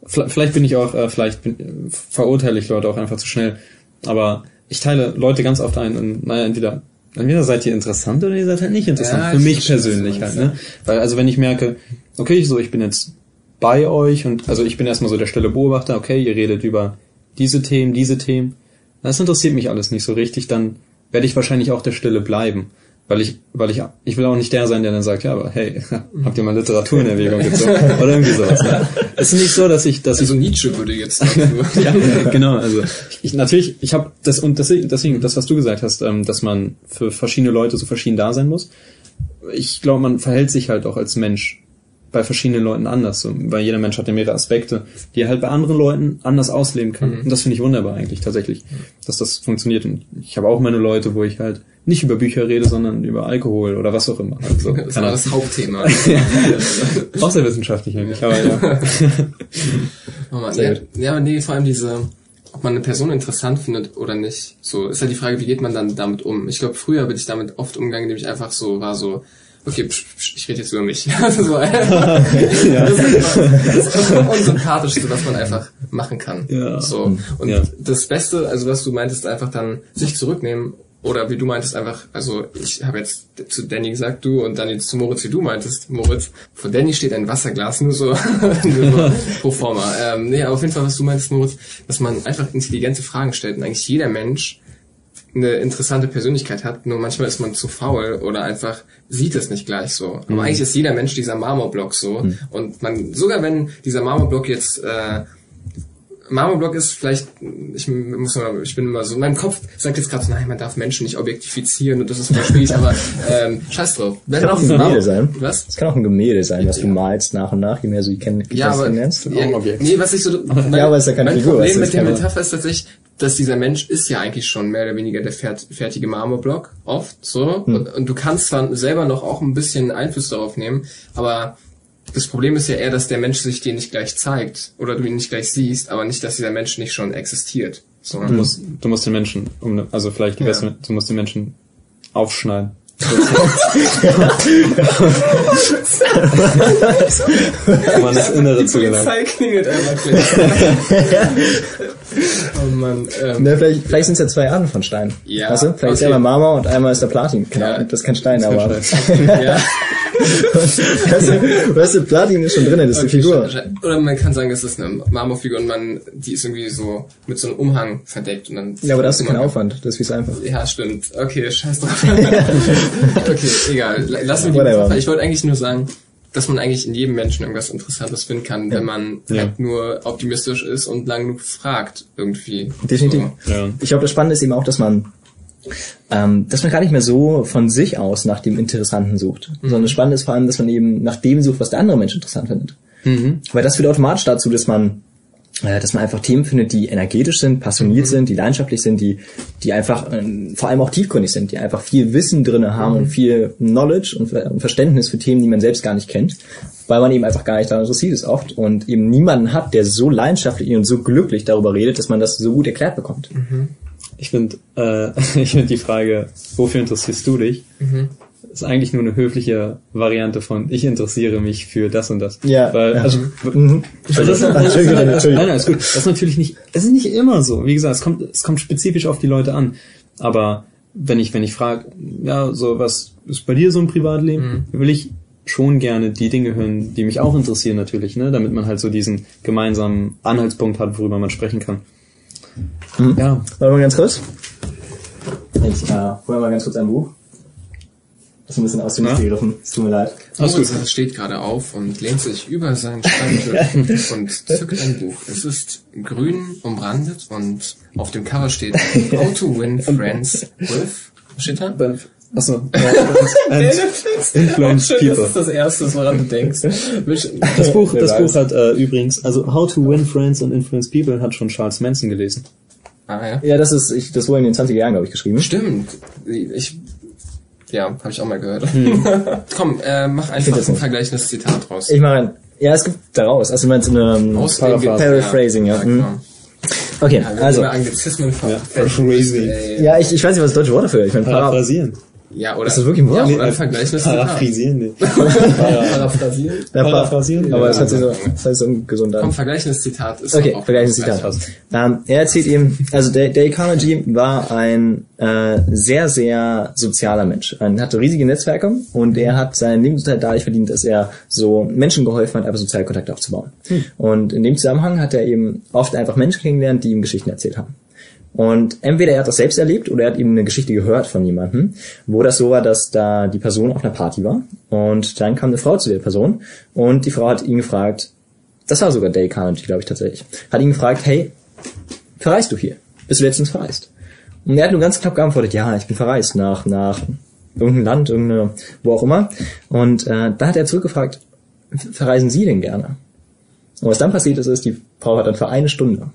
Vielleicht bin ich auch, äh, vielleicht bin, verurteile ich Leute auch einfach zu schnell. Aber ich teile Leute ganz oft ein und naja, entweder entweder seid ihr interessant oder ihr seid halt nicht interessant. Ja, für ich mich persönlich halt. Ne? Weil also wenn ich merke, okay, so ich bin jetzt bei euch und also ich bin erstmal so der stille Beobachter, okay, ihr redet über diese Themen, diese Themen. Das interessiert mich alles nicht so richtig, dann werde ich wahrscheinlich auch der Stille bleiben. Weil ich, weil ich, ich will auch nicht der sein, der dann sagt, ja, aber hey, habt ihr mal Literatur in Erwägung gezogen? Oder irgendwie sowas. Ne? Es ist nicht so, dass ich, dass ich Also Nietzsche würde jetzt dazu. ja, genau, also ich, natürlich, ich habe das und deswegen, deswegen, das, was du gesagt hast, ähm, dass man für verschiedene Leute so verschieden da sein muss. Ich glaube, man verhält sich halt auch als Mensch bei verschiedenen Leuten anders, so, weil jeder Mensch hat ja mehrere Aspekte, die er halt bei anderen Leuten anders ausleben kann. Und das finde ich wunderbar eigentlich tatsächlich, dass das funktioniert. Und ich habe auch meine Leute, wo ich halt nicht über Bücher rede, sondern über Alkohol oder was auch immer. Also, Das war das Hauptthema. auch sehr wissenschaftlich eigentlich, aber ja. Oh Mann, ja, ja, nee, vor allem diese, ob man eine Person interessant findet oder nicht. So, ist halt die Frage, wie geht man dann damit um? Ich glaube, früher bin ich damit oft umgegangen, indem ich einfach so war so, okay, psch, psch, ich rede jetzt über mich. so, äh, Das ist das ist Unsympathischste, was man einfach machen kann. Ja. So. Und Ja. das Beste, also was du meintest, einfach dann sich zurücknehmen oder wie du meintest einfach, also ich habe jetzt zu Danny gesagt, du und dann jetzt zu Moritz, wie du meintest, Moritz, vor Danny steht ein Wasserglas, nur so, nur so pro forma. Ähm, nee, aber auf jeden Fall, was du meintest, Moritz, dass man einfach intelligente Fragen stellt und eigentlich jeder Mensch eine interessante Persönlichkeit hat, nur manchmal ist man zu faul oder einfach sieht es nicht gleich so. Aber eigentlich ist jeder Mensch dieser Marmorblock so und man, sogar wenn dieser Marmorblock jetzt äh, Marmorblock ist vielleicht, ich muss mal, ich bin immer so, mein Kopf sagt jetzt gerade so, nein, man darf Menschen nicht objektifizieren und das ist voll schwierig, aber ähm, scheiß drauf. Wenn Kann auch ein Gemälde Marmor- sein. Was? Es kann auch ein Gemälde sein, was du malst nach und nach, je mehr du die kenn Ja, aber, ein Objekt. nee, was ich so, mein, Ja, aber es ist ja keine mein Figur, Problem mit der Metapher ist tatsächlich, dass dieser Mensch ist ja eigentlich schon mehr oder weniger der fert, fertige Marmorblock, oft, so, Hm. und, und du kannst zwar selber noch auch ein bisschen Einfluss darauf nehmen, aber das Problem ist ja eher, dass der Mensch sich dir nicht gleich zeigt, oder du ihn nicht gleich siehst, aber nicht, dass dieser Mensch nicht schon existiert. So. Du musst, du musst den Menschen, um, ne- also vielleicht die Ja. beste, du musst den Menschen aufschneiden. um an das Innere zu gelangen. klingelt einfach gleich. oh Mann, ähm, Ne, vielleicht vielleicht sind es ja zwei Arten von Steinen. Ja, Weißt du? Vielleicht ist okay. einmal Marmor und einmal ist der Platin. Genau, Ja. das ist kein Stein, aber... ja. weißt, du, weißt du, Platin ist schon drin, das ist die Figur. Oder man kann sagen, es ist eine Marmorfigur und man, die ist irgendwie so mit so einem Umhang verdeckt und dann. Ja, aber da hast du keinen Aufwand, das ist viel zu einfach. Ja, stimmt. Okay, scheiß drauf. okay, egal. Lass mir die. Ich wollte eigentlich nur sagen, dass man eigentlich in jedem Menschen irgendwas Interessantes finden kann, wenn man Ja. halt nur optimistisch ist und lang genug fragt, irgendwie. Definitiv. So. Ja. Ich glaube, das Spannende ist eben auch, dass man, ähm, dass man gar nicht mehr so von sich aus nach dem Interessanten sucht, sondern das Spannende ist vor allem, dass man eben nach dem sucht, was der andere Mensch interessant findet. Weil das führt automatisch dazu, dass man dass man einfach Themen findet, die energetisch sind, passioniert sind, die leidenschaftlich sind, die, die einfach ähm, vor allem auch tiefgründig sind, die einfach viel Wissen drinne haben und viel Knowledge und Ver- und Verständnis für Themen, die man selbst gar nicht kennt, weil man eben einfach gar nicht daran interessiert ist oft und eben niemanden hat, der so leidenschaftlich und so glücklich darüber redet, dass man das so gut erklärt bekommt. Ich finde, äh, ich finde die Frage, wofür interessierst du dich, ist eigentlich nur eine höfliche Variante von ich interessiere mich für das und das. Ja, Weil, ja. also, Mhm. Also das, das, das, nein, nein, ist gut. Das ist natürlich nicht, es ist nicht immer so. Wie gesagt, es kommt, es kommt spezifisch auf die Leute an. Aber wenn ich, wenn ich frage, ja, so, was ist bei dir so im Privatleben, will ich schon gerne die Dinge hören, die mich auch interessieren natürlich, ne, damit man halt so diesen gemeinsamen Anhaltspunkt hat, worüber man sprechen kann. Mhm. Ja, Warte mal ganz kurz. Ich äh, hol mal ganz kurz ein Buch. Das ist ein bisschen aus dem? Nichts gegriffen. Es tut mir leid. Moritz steht gerade auf und lehnt sich über seinen Schreibtisch und zückt ein Buch. Es ist grün umrandet und auf dem Cover steht How to Win Friends with. Was steht da? achso, and influence people. das Erste, woran du denkst. Das Buch, das. Buch hat äh, übrigens, also How to Win Friends and Influence People hat schon Charles Manson gelesen. Ah ja. Ja, das ist, ich, das wurde in den 20er Jahren, glaube ich, geschrieben. Stimmt. Ich. Ja, habe ich auch mal gehört. Komm, äh, mach einfach das ein vergleichendes Zitat raus. Ich mache ein, ja, es gibt daraus. Also du meinst eine ähm, Paraphrasing, ja. ja. Mhm. genau. Okay, Ja, also. immer Anglizismen Ja, ver- Phrasing. Ey. Ja, ich, ich weiß nicht, was das deutsche Wort dafür ist. Ich meine, Para Paraphrasieren. Ja, oder? Ist das wirklich ein Wort? Ja, oder ein vergleichendes Zitat. Paraphrasieren, nee. Paraphrasieren. ja, Para- Paraphrasieren? Aber Ja, es hat sich so, das heißt so gesund an. Komm, vergleichendes Zitat ist Okay, auch vergleichen Zitat. Ähm, er erzählt eben, also Dale Dale Carnegie war ein äh, sehr, sehr sozialer Mensch. Er hatte riesige Netzwerke und er hat seinen Lebensunterhalt dadurch verdient, dass er so Menschen geholfen hat, einfach soziale Kontakte aufzubauen. Und in dem Zusammenhang hat er eben oft einfach Menschen kennengelernt, die ihm Geschichten erzählt haben. Und entweder er hat das selbst erlebt oder er hat eben eine Geschichte gehört von jemandem, wo das so war, dass da die Person auf einer Party war und dann kam eine Frau zu der Person und die Frau hat ihn gefragt, das war sogar Dale Carnegie, glaube ich tatsächlich, hat ihn gefragt, hey, verreist du hier? Bist du letztens verreist? Und er hat nur ganz knapp geantwortet, ja, ich bin verreist nach, nach irgendeinem Land, irgendeine, wo auch immer. Und äh, dann hat er zurückgefragt, verreisen Sie denn gerne? Und was dann passiert ist, ist, die Frau hat dann für eine Stunde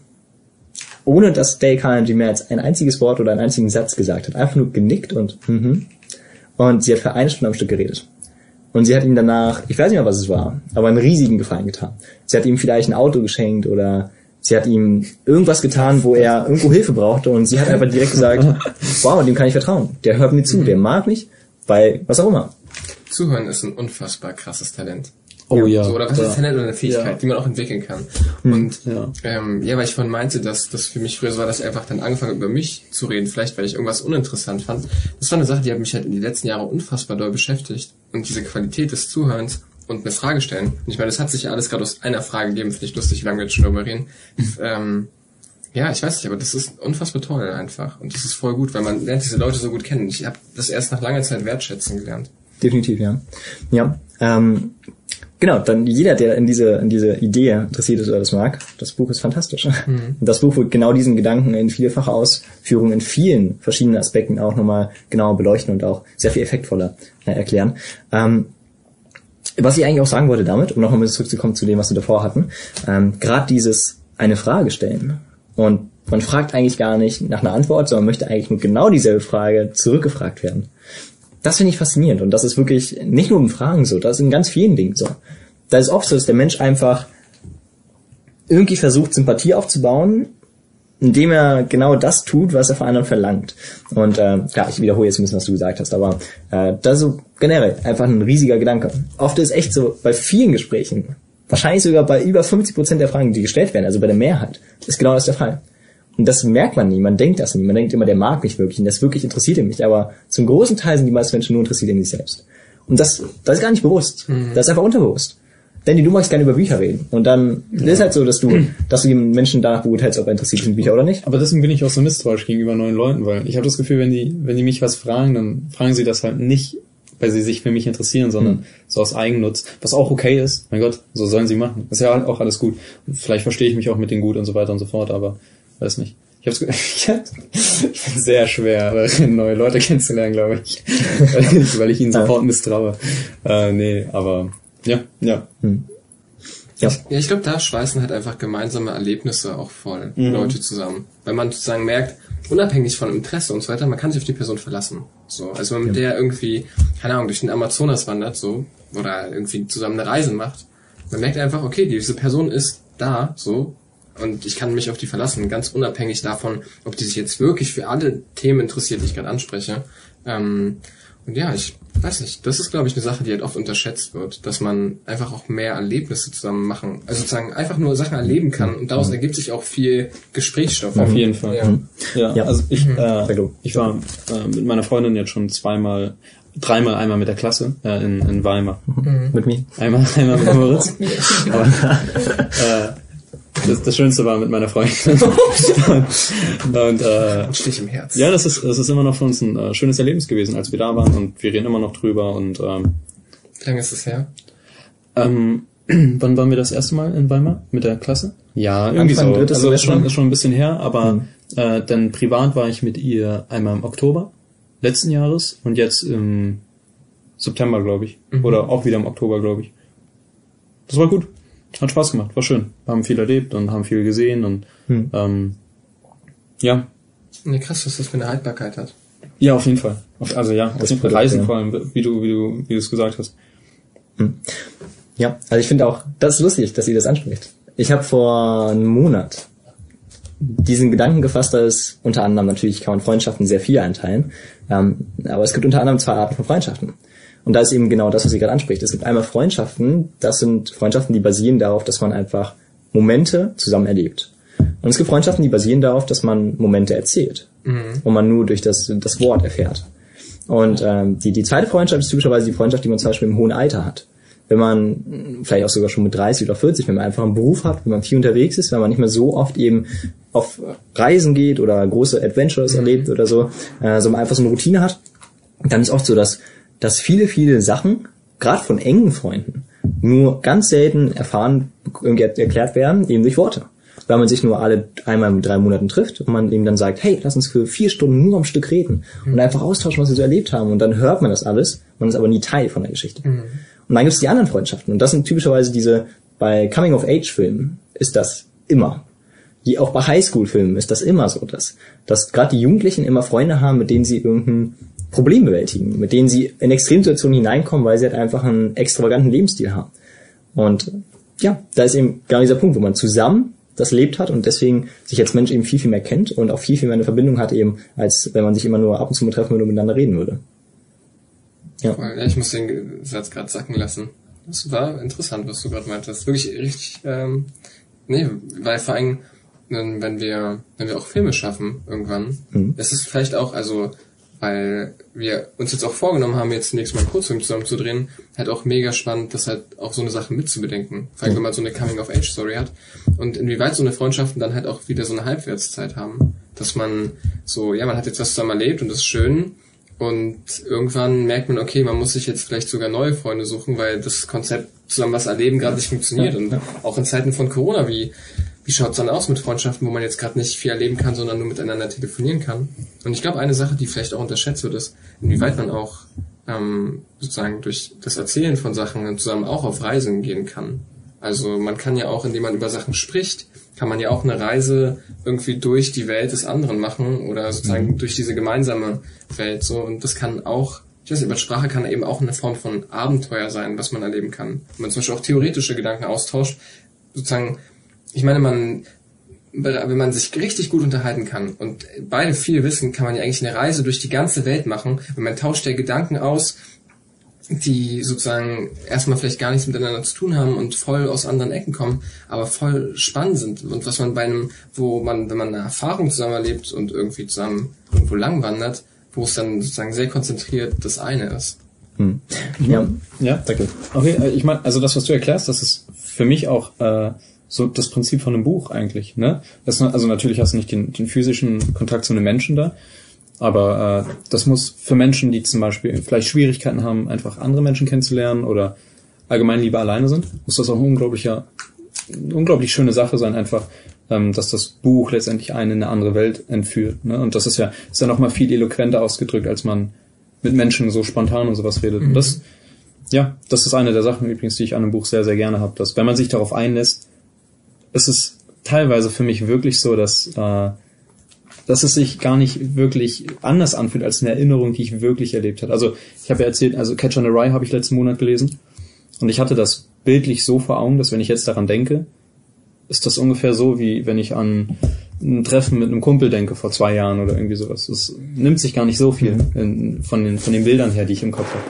ohne dass Dale Carnegie mehr als ein einziges Wort oder einen einzigen Satz gesagt hat. Einfach nur genickt und mhm. Und sie hat für eine Stunde am Stück geredet. Und sie hat ihm danach, ich weiß nicht mehr, was es war, aber einen riesigen Gefallen getan. Sie hat ihm vielleicht ein Auto geschenkt oder sie hat ihm irgendwas getan, wo er irgendwo Hilfe brauchte und sie hat einfach direkt gesagt, wow, dem kann ich vertrauen. Der hört mir zu, der mag mich, weil was auch immer. Zuhören ist ein unfassbar krasses Talent. Oh ja. So, oder was ja. ist Talent oder eine Fähigkeit, Ja. die man auch entwickeln kann. Und ja. ähm, ja, weil ich vorhin meinte, dass das für mich früher so war, dass ich einfach dann angefangen habe, über mich zu reden, vielleicht weil ich irgendwas uninteressant fand. Das war eine Sache, die hat mich halt in den letzten Jahren unfassbar doll beschäftigt. Und diese Qualität des Zuhörens und eine Frage stellen. Und ich meine, das hat sich ja alles gerade aus einer Frage gegeben, finde ich lustig, wie lange wir jetzt schon darüber reden. ähm, ja, ich weiß nicht, aber das ist unfassbar toll einfach. Und das ist voll gut, weil man lernt diese Leute so gut kennen. Ich habe das erst nach langer Zeit wertschätzen gelernt. Definitiv, ja. Ja. Ähm, genau, dann jeder, der in diese, in diese Idee interessiert ist oder das mag, das Buch ist fantastisch. Und das Buch wird genau diesen Gedanken in vielfacher Ausführung in vielen verschiedenen Aspekten auch nochmal genauer beleuchten und auch sehr viel effektvoller äh, erklären. Ähm, was ich eigentlich auch sagen wollte damit, um nochmal zurückzukommen zu dem, was wir davor hatten, ähm, gerade dieses eine Frage stellen. Und man fragt eigentlich gar nicht nach einer Antwort, sondern möchte eigentlich nur genau dieselbe Frage zurückgefragt werden. Das finde ich faszinierend und das ist wirklich nicht nur in Fragen so, das ist in ganz vielen Dingen so. Da ist oft so, dass der Mensch einfach irgendwie versucht, Sympathie aufzubauen, indem er genau das tut, was er von anderen verlangt. Und äh, klar, ich wiederhole jetzt ein bisschen, was du gesagt hast, aber äh, das ist so generell einfach ein riesiger Gedanke. Oft ist echt so, bei vielen Gesprächen, wahrscheinlich sogar bei über 50 Prozent der Fragen, die gestellt werden, also bei der Mehrheit, ist genau das der Fall. Und das merkt man nie, man denkt das nie. Man denkt immer, der mag mich wirklich und das wirklich interessiert ihn mich. Aber zum großen Teil sind die meisten Menschen nur interessiert in sich selbst. Und das, das ist gar nicht bewusst. Das ist einfach unterbewusst. Danny, du magst gerne über Bücher reden. Und dann ist es halt so, dass du, dass du den Menschen danach beurteilst, ob er interessiert ist in Bücher oder nicht. Aber deswegen bin ich auch so misstrauisch gegenüber neuen Leuten, weil ich habe das Gefühl, wenn die, wenn die mich was fragen, dann fragen sie das halt nicht, weil sie sich für mich interessieren, sondern so aus Eigennutz, was auch okay ist. Mein Gott, so sollen sie machen. Ist ja auch alles gut. Vielleicht verstehe ich mich auch mit denen gut und so weiter und so fort, aber weiß nicht. Ich hab's, ich bin sehr schwer, neue Leute kennenzulernen, glaube ich. weil ich, ich ihnen sofort misstraue. Äh, nee, aber ja, ja. Ja. Ja, ich glaube, da schweißen halt einfach gemeinsame Erlebnisse auch voll Mhm. Leute zusammen. Weil man sozusagen merkt, unabhängig von Interesse und so weiter, man kann sich auf die Person verlassen. So, also wenn man mit der irgendwie, keine Ahnung, durch den Amazonas wandert, so, oder irgendwie zusammen eine Reise macht, man merkt einfach, okay, diese Person ist da, so, und ich kann mich auf die verlassen, ganz unabhängig davon, ob die sich jetzt wirklich für alle Themen interessiert, die ich gerade anspreche. Ähm, und ja, ich weiß nicht, das ist, glaube ich, eine Sache, die halt oft unterschätzt wird, dass man einfach auch mehr Erlebnisse zusammen machen, also sozusagen einfach nur Sachen erleben kann und daraus ergibt sich auch viel Gesprächsstoff. Auf jeden Fall. Ja. Ja, Ja. also ich, Sag äh, ich war äh, mit meiner Freundin jetzt schon zweimal dreimal einmal mit der Klasse äh, in, in Weimar. Mit mir. Einmal, einmal mit Moritz. Aber, äh, das, das Schönste war mit meiner Freundin. und, äh, Stich im Herz. ja, das ist, das ist immer noch für uns ein äh, schönes Erlebnis gewesen, als wir da waren und wir reden immer noch drüber und ähm, Wie lange ist das her? ähm, wann waren wir das erste Mal in Weimar mit der Klasse? Ja, irgendwie Anfang so. drittes Also ist schon, ist schon ein bisschen her, aber äh, dann privat war ich mit ihr einmal im Oktober letzten Jahres und jetzt im September, glaube ich. Oder auch wieder im Oktober, glaube ich. Das war gut. Hat Spaß gemacht, war schön. Wir haben viel erlebt und haben viel gesehen und ähm, ja, Nee, krass, was das für eine Haltbarkeit hat. ja, auf jeden Fall. Auf, also ja, auf jeden Fall Reisen ja. vor allem, wie du, wie du, wie du es gesagt hast. Ja, also ich finde auch, das ist lustig, dass ihr das anspricht. Ich habe vor einem Monat diesen Gedanken gefasst, dass unter anderem natürlich kann man Freundschaften sehr viel einteilen, ähm, aber es gibt unter anderem zwei Arten von Freundschaften. Und da ist eben genau das, was sie gerade anspricht. Es gibt einmal Freundschaften, das sind Freundschaften, die basieren darauf, dass man einfach Momente zusammen erlebt. Und es gibt Freundschaften, die basieren darauf, dass man Momente erzählt und man nur durch das, das Wort erfährt. Und ähm, die, die zweite Freundschaft ist typischerweise die Freundschaft, die man zum Beispiel im hohen Alter hat. Wenn man vielleicht auch sogar schon mit 30 oder 40, wenn man einfach einen Beruf hat, wenn man viel unterwegs ist, wenn man nicht mehr so oft eben auf Reisen geht oder große Adventures erlebt oder so, äh, sondern einfach so eine Routine hat, dann ist oft so, dass, dass viele, viele Sachen, gerade von engen Freunden, nur ganz selten erfahren, irgendwie erklärt werden, eben durch Worte. Weil man sich nur alle einmal in drei Monaten trifft und man eben dann sagt, hey, lass uns für vier Stunden nur am Stück reden und einfach austauschen, was wir so erlebt haben. Und dann hört man das alles, man ist aber nie Teil von der Geschichte. Und dann gibt es die anderen Freundschaften. Und das sind typischerweise diese, bei Coming-of-Age-Filmen ist das immer. Die, auch bei Highschool-Filmen ist das immer so, dass, dass gerade die Jugendlichen immer Freunde haben, mit denen sie irgendein Problem bewältigen, mit denen sie in Extremsituationen hineinkommen, weil sie halt einfach einen extravaganten Lebensstil haben. Und ja, da ist eben genau dieser Punkt, wo man zusammen das lebt hat und deswegen sich als Mensch eben viel, viel mehr kennt und auch viel, viel mehr eine Verbindung hat eben, als wenn man sich immer nur ab und zu mal treffen würde und miteinander reden würde. Ja. Ich muss den Satz gerade sacken lassen. Das war interessant, was du gerade meintest. Wirklich richtig, ähm, nee, weil vor allem, wenn wir, wenn wir auch Filme schaffen irgendwann, Mhm. es ist vielleicht auch, also, weil wir uns jetzt auch vorgenommen haben, jetzt zunächst mal einen Kurzfilm zusammen zu drehen, halt auch mega spannend, das halt auch so eine Sache mitzubedenken. Vor allem, wenn man so eine Coming-of-Age-Story hat. Und inwieweit so eine Freundschaften dann halt auch wieder so eine Halbwertszeit haben. Dass man so, ja, man hat jetzt was zusammen erlebt und das ist schön, und irgendwann merkt man, okay, man muss sich jetzt vielleicht sogar neue Freunde suchen, weil das Konzept zusammen was erleben gerade nicht funktioniert. Und auch in Zeiten von Corona, wie, wie schaut's dann aus mit Freundschaften, wo man jetzt gerade nicht viel erleben kann, sondern nur miteinander telefonieren kann? Und ich glaube, eine Sache, die vielleicht auch unterschätzt wird, ist, inwieweit man auch ähm, sozusagen durch das Erzählen von Sachen zusammen auch auf Reisen gehen kann. Also man kann ja auch, indem man über Sachen spricht, kann man ja auch eine Reise irgendwie durch die Welt des anderen machen oder sozusagen durch diese gemeinsame Welt so und das kann auch ich weiß nicht, aber Sprache kann eben auch eine Form von Abenteuer sein, was man erleben kann. Wenn man zum Beispiel auch theoretische Gedanken austauscht, sozusagen, ich meine, man, wenn man sich richtig gut unterhalten kann und beide viel wissen, kann man ja eigentlich eine Reise durch die ganze Welt machen. Und man tauscht ja Gedanken aus, die sozusagen erstmal vielleicht gar nichts miteinander zu tun haben und voll aus anderen Ecken kommen, aber voll spannend sind. Und was man bei einem, wo man, wenn man eine Erfahrung zusammen erlebt und irgendwie zusammen irgendwo lang wandert, wo es dann sozusagen sehr konzentriert das eine ist. Hm. Ja. Ja, danke. Okay, äh, ich meine, also das, was du erklärst, das ist für mich auch äh, so das Prinzip von einem Buch eigentlich. Ne? Das, also natürlich hast du nicht den, den physischen Kontakt zu einem Menschen da, aber äh, das muss für Menschen, die zum Beispiel vielleicht Schwierigkeiten haben, einfach andere Menschen kennenzulernen oder allgemein lieber alleine sind, muss das auch ein unglaublicher, eine unglaublich schöne Sache sein, einfach, ähm, dass das Buch letztendlich einen in eine andere Welt entführt. Ne? Und das ist ja, ist ja noch mal viel eloquenter ausgedrückt, als man mit Menschen so spontan und sowas redet. Und das, ja, das ist eine der Sachen übrigens, die ich an einem Buch sehr, sehr gerne habe, dass wenn man sich darauf einlässt, ist es teilweise für mich wirklich so, dass, äh, dass es sich gar nicht wirklich anders anfühlt als eine Erinnerung, die ich wirklich erlebt habe. Also ich habe ja erzählt, also Catch on a Rye habe ich letzten Monat gelesen und ich hatte das bildlich so vor Augen, dass wenn ich jetzt daran denke, ist das ungefähr so, wie wenn ich an ein Treffen mit einem Kumpel denke vor zwei Jahren oder irgendwie sowas. Es nimmt sich gar nicht so viel in, von, den, von den Bildern her, die ich im Kopf habe.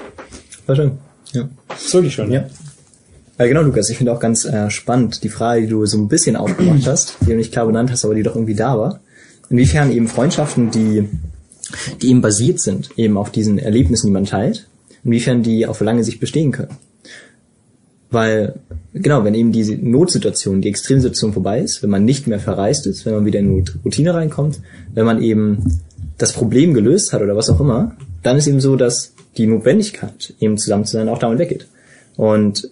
War schön. Ja. ist wirklich schön. Ja. Ja, genau, Lukas. Ich finde auch ganz äh, spannend die Frage, die du so ein bisschen aufgemacht hast, die du nicht klar benannt hast, aber die doch irgendwie da war. Inwiefern eben Freundschaften, die, die eben basiert sind, eben auf diesen Erlebnissen, die man teilt, inwiefern die auf lange Sicht bestehen können. Weil, genau, wenn eben diese Notsituation, die Extremsituation vorbei ist, wenn man nicht mehr verreist ist, wenn man wieder in Routine reinkommt, wenn man eben das Problem gelöst hat oder was auch immer, dann ist eben so, dass die Notwendigkeit, eben zusammen zu sein, auch damit weggeht. Und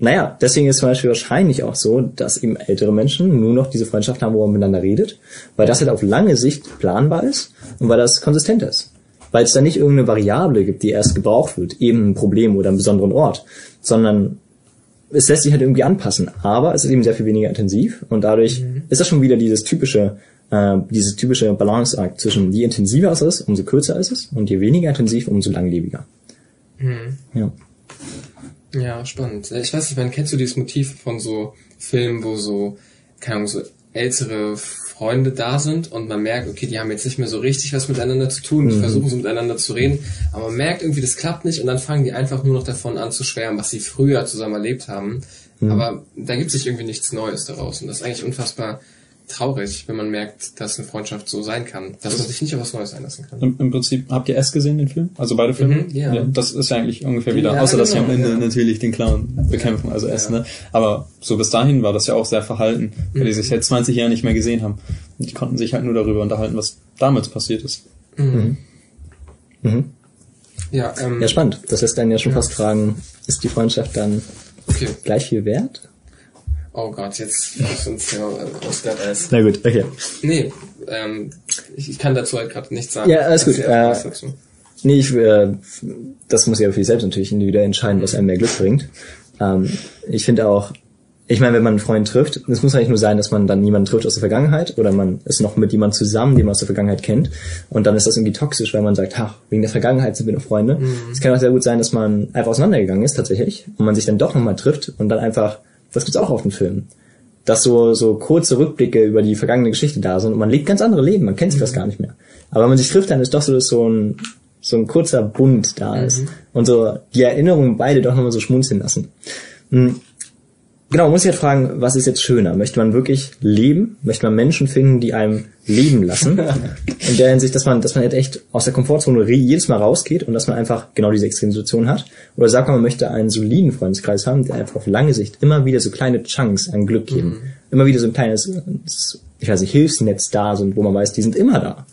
naja, deswegen ist zum Beispiel wahrscheinlich auch so, dass eben ältere Menschen nur noch diese Freundschaft haben, wo man miteinander redet, weil das halt auf lange Sicht planbar ist und weil das konsistent ist. Weil es da nicht irgendeine Variable gibt, die erst gebraucht wird, eben ein Problem oder einen besonderen Ort, sondern es lässt sich halt irgendwie anpassen, aber es ist eben sehr viel weniger intensiv und dadurch mhm. ist das schon wieder dieses typische, äh, dieses typische Balanceakt zwischen je intensiver es ist, umso kürzer ist es und je weniger intensiv, umso langlebiger. Mhm. Ja. Ja, spannend. Ich weiß nicht, man kennst du dieses Motiv von so Filmen, wo so, keine Ahnung, so ältere Freunde da sind und man merkt, okay, die haben jetzt nicht mehr so richtig was miteinander zu tun, die mhm. versuchen so miteinander zu reden, aber man merkt irgendwie, das klappt nicht und dann fangen die einfach nur noch davon an zu schwärmen, was sie früher zusammen erlebt haben. Mhm. Aber da gibt sich irgendwie nichts Neues daraus und das ist eigentlich unfassbar traurig, wenn man merkt, dass eine Freundschaft so sein kann, dass man sich nicht auf was Neues einlassen kann. Im, Im, Prinzip, habt ihr S gesehen, den Film? Also beide Filme? Mhm, ja. ja. Das ist ja eigentlich ungefähr wieder, ja, außer genau, dass sie am Ende ja. natürlich den Clown bekämpfen, also S, ne? Aber so bis dahin war das ja auch sehr verhalten, weil mhm. die sich seit 20 Jahren nicht mehr gesehen haben. Und die konnten sich halt nur darüber unterhalten, was damals passiert ist. Mhm. Mhm. Ja, ähm, ja, spannend. Das lässt einen ja schon fast fragen, ist die Freundschaft dann okay. gleich viel wert? Oh Gott, jetzt ist uns ja aus Glatteis. Na gut, okay. Nee, ähm, ich, ich kann dazu halt gerade nichts sagen. Ja, alles gut. Äh, nee, ich, äh, das muss ja für sich selbst natürlich individuell entscheiden, was einem mehr Glück bringt. Ähm, ich finde auch, ich meine, wenn man einen Freund trifft, es muss eigentlich nur sein, dass man dann jemanden trifft aus der Vergangenheit oder man ist noch mit jemandem zusammen, den man aus der Vergangenheit kennt und dann ist das irgendwie toxisch, weil man sagt, ha, wegen der Vergangenheit sind wir noch Freunde. Mhm. Es kann auch sehr gut sein, dass man einfach auseinandergegangen ist tatsächlich und man sich dann doch nochmal trifft und dann einfach das gibt's auch auf dem Film. Dass so, so kurze Rückblicke über die vergangene Geschichte da sind und man lebt ganz andere Leben, man kennt sich das gar nicht mehr. Aber wenn man sich trifft, dann ist doch so, dass so ein, so ein kurzer Bund da ist. Mhm. Und so die Erinnerungen beide doch nochmal so schmunzeln lassen. Hm. Genau, man muss sich halt fragen, was ist jetzt schöner? Möchte man wirklich leben? Möchte man Menschen finden, die einem leben lassen? In der Hinsicht, dass man, dass man halt echt aus der Komfortzone jedes Mal rausgeht und dass man einfach genau diese Extremsituation hat. Oder sagt man, man möchte einen soliden Freundeskreis haben, der einfach auf lange Sicht immer wieder so kleine Chunks an Glück geben. Mhm. Immer wieder so ein kleines, ich weiß nicht, Hilfsnetz da sind, wo man weiß, die sind immer da.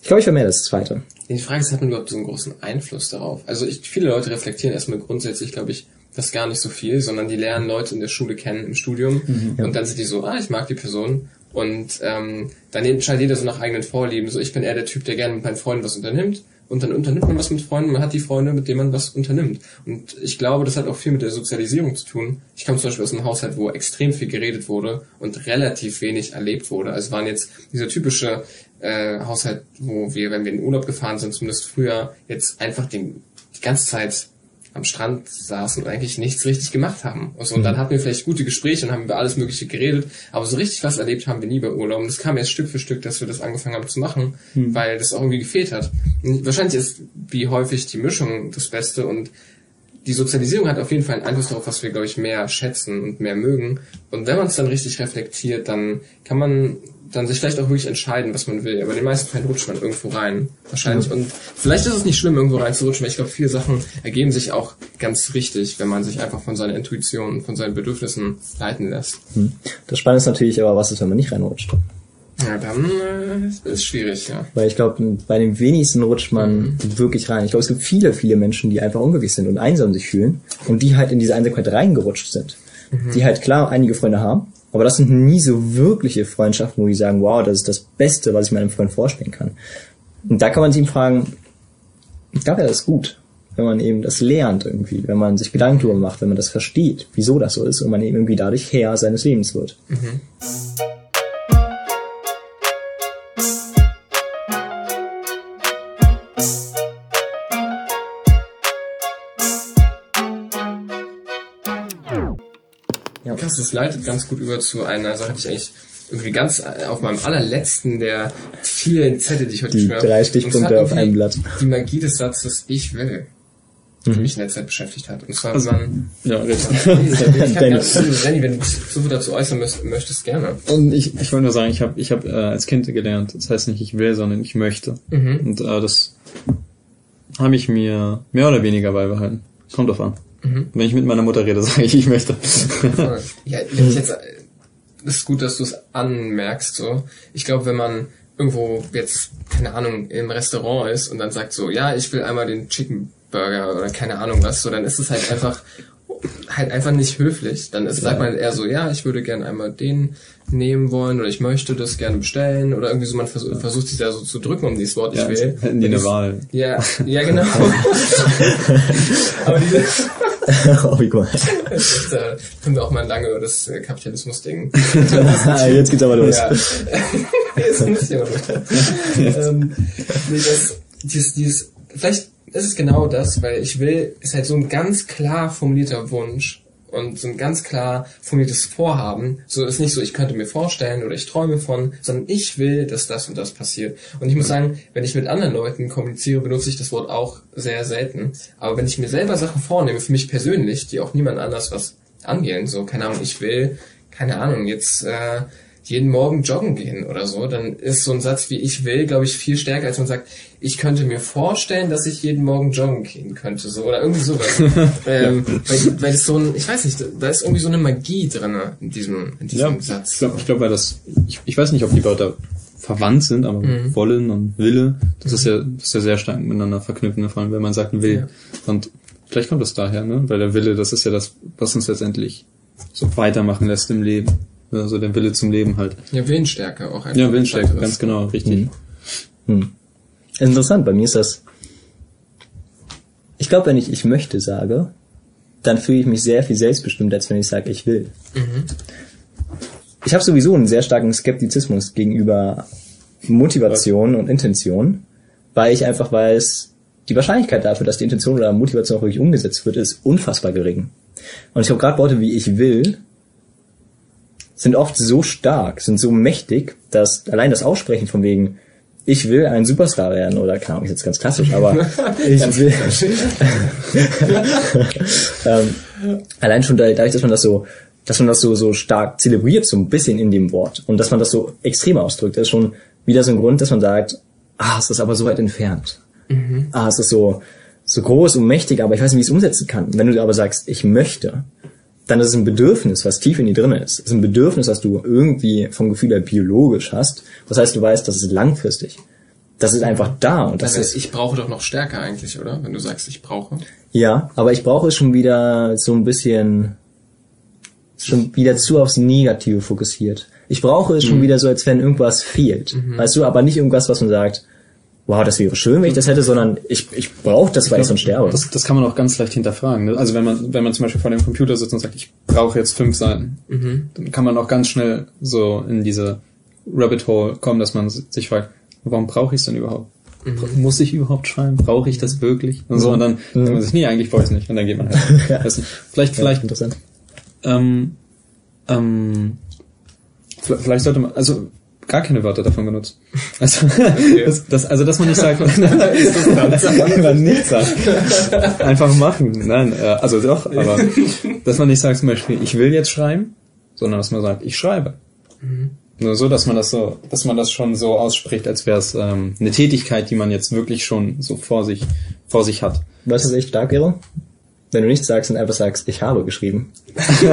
Ich glaube, ich wäre mehr das Zweite. Die Frage ist, hat man überhaupt so einen großen Einfluss darauf? Also ich, viele Leute reflektieren erstmal grundsätzlich, glaube ich, das gar nicht so viel, sondern die lernen Leute in der Schule kennen, im Studium. Mhm, ja. Und dann sind die so, ah, ich mag die Person. Und ähm, dann entscheidet jeder so nach eigenen Vorlieben. So, ich bin eher der Typ, der gerne mit meinen Freunden was unternimmt. Und dann unternimmt man was mit Freunden, man hat die Freunde, mit denen man was unternimmt. Und ich glaube, das hat auch viel mit der Sozialisierung zu tun. Ich komme zum Beispiel aus einem Haushalt, wo extrem viel geredet wurde und relativ wenig erlebt wurde. Also waren jetzt dieser typische äh, Haushalt, wo wir, wenn wir in den Urlaub gefahren sind, zumindest früher, jetzt einfach den, die ganze Zeit am Strand saßen und eigentlich nichts richtig gemacht haben. Also, und dann mhm. hatten wir vielleicht gute Gespräche und haben über alles Mögliche geredet, aber so richtig was erlebt haben wir nie bei Urlaub. Und das kam erst Stück für Stück, dass wir das angefangen haben zu machen, mhm. weil das auch irgendwie gefehlt hat. Und wahrscheinlich ist wie häufig die Mischung das Beste und die Sozialisierung hat auf jeden Fall einen Einfluss darauf, was wir, glaube ich, mehr schätzen und mehr mögen. Und wenn man es dann richtig reflektiert, dann kann man dann sich vielleicht auch wirklich entscheiden, was man will. Aber in den meisten Fällen rutscht man irgendwo rein. Wahrscheinlich. Und vielleicht ist es nicht schlimm, irgendwo reinzurutschen, weil ich glaube, viele Sachen ergeben sich auch ganz richtig, wenn man sich einfach von seiner Intuition, von seinen Bedürfnissen leiten lässt. Hm. Das Spannende ist natürlich aber, was ist, wenn man nicht reinrutscht? Ja, dann äh, ist es schwierig, ja. Weil ich glaube, bei den wenigsten rutscht man mhm. wirklich rein. Ich glaube, es gibt viele, viele Menschen, die einfach unglücklich sind und einsam sich fühlen und die halt in diese Einsamkeit reingerutscht sind. Mhm. Die halt klar einige Freunde haben, aber das sind nie so wirkliche Freundschaften, wo die sagen, wow, das ist das Beste, was ich meinem Freund vorstellen kann. Und da kann man sich ihm fragen, ich glaube, ja, das ist gut, wenn man eben das lernt irgendwie, wenn man sich Gedanken darüber macht, wenn man das versteht, wieso das so ist und man eben irgendwie dadurch Herr seines Lebens wird. Mhm. Das leitet ganz gut über zu einer Sache, die ich eigentlich irgendwie ganz äh, auf meinem allerletzten der vielen Zettel, die ich heute Die drei Stichpunkte auf einem Blatt. Die Magie des Satzes Ich will, die mhm. mich in der Zeit beschäftigt hat. Und zwar, also, man, ja, richtig. Renny, wenn du dich so dazu äußern möchtest, gerne. Und ich, ich wollte nur sagen, ich habe ich hab, äh, als Kind gelernt, das heißt nicht ich will, sondern ich möchte. Mhm. Und äh, das habe ich mir mehr oder weniger beibehalten. Kommt drauf an. Wenn ich mit meiner Mutter rede, sage ich, ich möchte. Ja, wenn ich jetzt, äh, ist gut, dass du es anmerkst, so. Ich glaube, wenn man irgendwo jetzt, keine Ahnung, im Restaurant ist und dann sagt so, ja, ich will einmal den Chicken Burger oder keine Ahnung was, so, dann ist es halt einfach, halt einfach nicht höflich. Dann ist, sagt man eher so, ja, ich würde gerne einmal den nehmen wollen oder ich möchte das gerne bestellen oder irgendwie so, man vers versucht sich da so zu drücken um dieses Wort, ich Ja, will. hätten die eine Wahl. Ja, ja, genau. Aber diese, oh, wie cool. da können wir auch mal lange über das äh, Kapitalismus-Ding Jetzt geht's aber los. Ja. Jetzt müsst ihr aber durch. ähm, nee, das, dieses, dieses, vielleicht ist es genau das, weil ich will, ist halt so ein ganz klar formulierter Wunsch und so ein ganz klar formuliertes Vorhaben. So ist nicht so, ich könnte mir vorstellen oder ich träume von, sondern ich will, dass das und das passiert. Und ich muss sagen, wenn ich mit anderen Leuten kommuniziere, benutze ich das Wort auch sehr selten. Aber wenn ich mir selber Sachen vornehme, für mich persönlich, die auch niemand anders was angehen, so, keine Ahnung, ich will, keine Ahnung, jetzt äh, jeden Morgen joggen gehen oder so, dann ist so ein Satz wie ich will, glaube ich, viel stärker, als man sagt, ich könnte mir vorstellen, dass ich jeden Morgen joggen gehen könnte, so oder irgendwie sowas. ähm, weil, weil es so ein, ich weiß nicht, da ist irgendwie so eine Magie drin in diesem, in diesem Ja, ich Satz. glaube, ich glaub, weil das, ich, ich weiß nicht, ob die Wörter verwandt sind, aber wollen und Wille, das ist ja, das ist ja sehr stark miteinander verknüpft, ne? vor allem wenn man sagt will. Ja. Und vielleicht kommt das daher, ne? Weil der Wille, das ist ja das, was uns letztendlich so weitermachen lässt im Leben. Also der Wille zum Leben halt. Ja, Willensstärke auch einfach. Ja, Willensstärke, ganz genau, richtig. Hm. Interessant, bei mir ist das. Ich glaube, wenn ich ich möchte sage, dann fühle ich mich sehr viel selbstbestimmt, als wenn ich sage, ich will. Ich habe sowieso einen sehr starken Skeptizismus gegenüber Motivation und Intention, weil ich einfach weiß, die Wahrscheinlichkeit dafür, dass die Intention oder Motivation auch wirklich umgesetzt wird, ist unfassbar gering. Und ich glaube, gerade Worte wie ich will sind oft so stark, sind so mächtig, dass allein das Aussprechen von wegen, ich will ein Superstar werden, oder keine Ahnung, ist jetzt ganz klassisch, aber ich will. ähm, allein schon dadurch, dass man das so, dass man das so, so stark zelebriert, so ein bisschen in dem Wort, und dass man das so extrem ausdrückt, ist schon wieder so ein Grund, dass man sagt, ah, es ist aber so weit entfernt. Ah, es ist so, so groß und mächtig, aber ich weiß nicht, wie ich es umsetzen kann. Wenn du aber sagst, ich möchte, dann ist es ein Bedürfnis, was tief in dir drin ist. Es ist ein Bedürfnis, was du irgendwie vom Gefühl her biologisch hast. Das heißt, du weißt, das ist langfristig. Das ist einfach da und das Das heißt, ist, ich brauche doch noch stärker eigentlich, oder? Wenn du sagst, ich brauche. ja, aber ich brauche es schon wieder so ein bisschen, schon wieder zu aufs Negative fokussiert. Ich brauche es schon wieder so, als wenn irgendwas fehlt. Weißt du, aber nicht irgendwas, was man sagt, wow, das wäre schön, wenn ich das hätte, sondern ich, ich brauche das, weil ich sonst sterbe. Das, das kann man auch ganz leicht hinterfragen. Ne? Also wenn man, wenn man zum Beispiel vor dem Computer sitzt und sagt, ich brauche jetzt fünf Seiten, dann kann man auch ganz schnell so in diese Rabbit Hole kommen, dass man sich fragt, warum brauche ich es denn überhaupt? Muss ich überhaupt schreiben? Brauche ich das wirklich? Und so, und dann denkt man sich, nee, eigentlich brauche ich es nicht. Und dann geht man halt. Nicht. Vielleicht, vielleicht, interessant. ähm, ähm, vielleicht sollte man, also gar keine Wörter davon benutzen. Also, das, das, also dass man nicht sagt, dass man nicht sagt. Einfach machen. Nein, äh, also doch, aber dass man nicht sagt zum Beispiel, ich will jetzt schreiben, sondern dass man sagt, ich schreibe. Nur so, dass man das so, dass man das schon so ausspricht, als wäre es ähm, eine Tätigkeit, die man jetzt wirklich schon so vor sich, vor sich hat. Weißt du, was echt stark wäre? Wenn du nichts sagst und einfach sagst, ich habe geschrieben. du,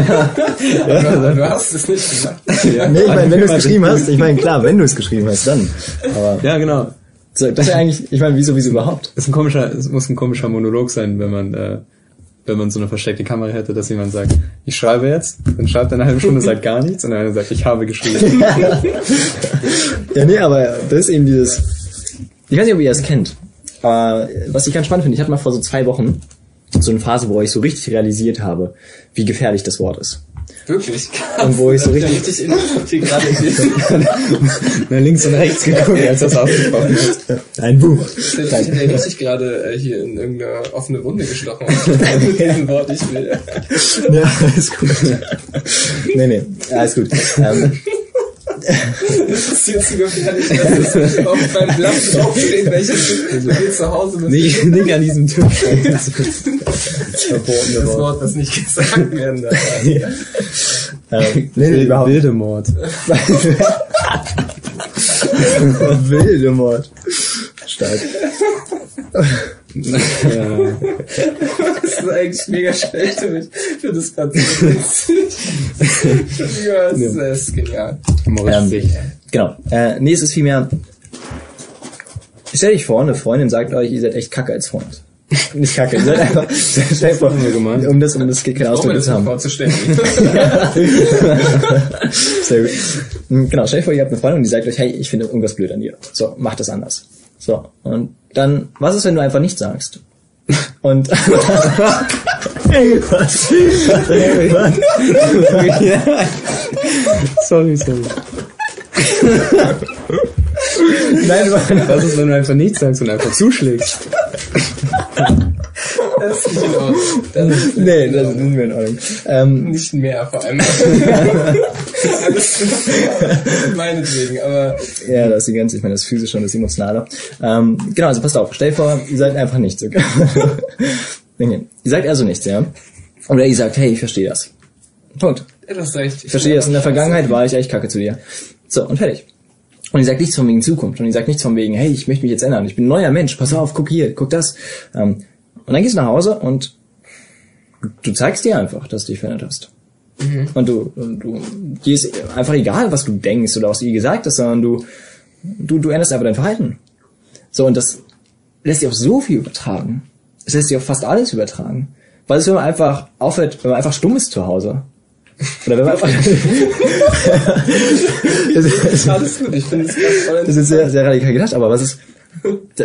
du hast es nicht gesagt. Nee, ich meine, wenn du es geschrieben hast, ich meine, klar, wenn du es geschrieben hast, dann. Aber Ja, genau. so, das ist ja eigentlich, ich meine, wieso, wieso überhaupt? Es ist ein komischer, es muss ein komischer Monolog sein, wenn man, äh, wenn man so eine versteckte Kamera hätte, dass jemand sagt, ich schreibe jetzt, dann schreibt er eine halbe Stunde, sagt gar nichts, und dann sagt, ich habe geschrieben. Ja, nee, aber das ist eben dieses, ich weiß nicht, ob ihr das kennt, aber was ich ganz spannend finde, ich hatte mal vor so zwei Wochen so eine Phase, wo ich so richtig realisiert habe, wie gefährlich das Wort ist. Wirklich? Und wo ich so richtig, richtig in gerade nach links und rechts geguckt, als das ausgesprochen ist. Ein Buch. Ich hätte richtig gerade äh, hier in irgendeine offene Wunde gestochen. Mit diesem Wort, ich will. Ja, alles gut. Nee, nee, alles gut. Ähm, Das ist jetzt zu gefährlich, dass es auf beim Blatt draufsteht, welches du gehst zu Hause mit nicht, nicht an diesem Tisch. Das verbotene das Wort. Wort, das nicht gesagt werden darf. Ähm, nee, nee, überhaupt nicht. Wildemord. Wilde Mord. Stark. Ja. Das ist eigentlich mega schlecht für mich. Ich finde das gerade so witzig. ja, das ist, das ist genial. Ähm. Genau. Äh, nee, es ist vielmehr, stell dich vor, eine Freundin sagt euch, ihr seid echt kacke als Freund. Nicht kacke, ihr seid einfach, wir gemeint. um das, um das Um Ausdruck das zu haben. vorzustellen. Sehr gut. Mm, Genau, stell dir vor, ihr habt eine Freundin und die sagt euch, hey, ich finde irgendwas blöd an dir. So, mach das anders. So, und dann, was ist, wenn du einfach nichts sagst? Und sorry, sorry. Nein, Was ist, wenn du einfach nichts sagst und einfach zuschlägst? Das ist nicht in Ordnung. Das ist nee, das ist mir in Ordnung. Ähm, nicht mehr vor allem. Alles meinetwegen, aber Ja, das ist die ganze, ich meine, das physische und das emotionale. Ähm, genau, also passt auf, stell dir vor, ihr sagt einfach nichts, okay? okay. Ihr sagt also nichts, ja? Oder ihr sagt, hey, ich verstehe das. Punkt. du hast recht. Ich verstehe das. In der Vergangenheit war ich echt kacke zu dir. So, und fertig. Und ihr sagt nichts von wegen Zukunft. Und ihr sagt nichts von wegen, hey, ich möchte mich jetzt ändern. Ich bin ein neuer Mensch. Pass auf, guck hier, guck das. Ähm, und dann gehst du nach Hause und du zeigst dir einfach, dass du dich verändert hast. Und du, und du, dir ist einfach egal, was du denkst oder was du ihr gesagt hast, sondern du, du, du änderst einfach dein Verhalten. So, und das lässt sich auf so viel übertragen. Es lässt sich auf fast alles übertragen. Weil es, wenn man einfach aufhört, wenn man einfach stumm ist zu Hause. Oder wenn man einfach, das, ist, Alles gut, ich finde es ganz voll das ist sehr, sehr radikal gedacht, aber was ist,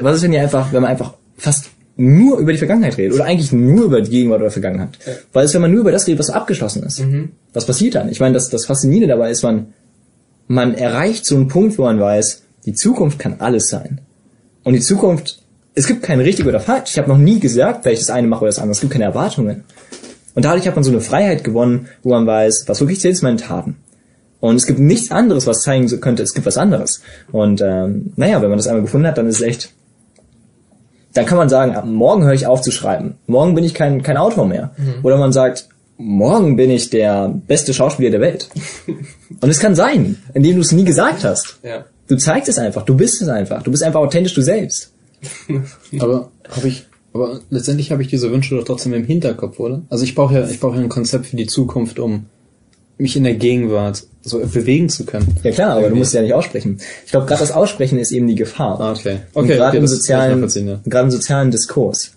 was ist, wenn ihr einfach, wenn man einfach fast nur über die Vergangenheit redet oder eigentlich nur über die Gegenwart oder Vergangenheit? Weil es, wenn man nur über das redet, was abgeschlossen ist, was passiert dann? Ich meine, das, das Faszinierende dabei ist, man, man erreicht so einen Punkt, wo man weiß, die Zukunft kann alles sein. Und die Zukunft, es gibt kein richtig oder falsch. Ich habe noch nie gesagt, weil ich das eine mache oder das andere. Es gibt keine Erwartungen. Und dadurch hat man so eine Freiheit gewonnen, wo man weiß, was wirklich zählt, ist meine Taten. Und es gibt nichts anderes, was zeigen könnte, es gibt was anderes. Und ähm, naja, wenn man das einmal gefunden hat, dann ist es echt, dann kann man sagen, ab morgen höre ich auf zu schreiben. Morgen bin ich kein, kein Autor mehr. Oder man sagt, morgen bin ich der beste Schauspieler der Welt. Und es kann sein, indem du es nie gesagt hast. Ja. Du zeigst es einfach, du bist es einfach. Du bist einfach authentisch du selbst. Aber habe ich, aber letztendlich habe ich diese Wünsche doch trotzdem im Hinterkopf, oder? Also ich brauche ja, ich brauche ja ein Konzept für die Zukunft, um mich in der Gegenwart so bewegen zu können. Ja klar, aber du musst es ja nicht aussprechen. Ich glaube, gerade das Aussprechen ist eben die Gefahr. Ah, okay. Und Okay, gerade okay, im sozialen, ja. gerade im sozialen Diskurs.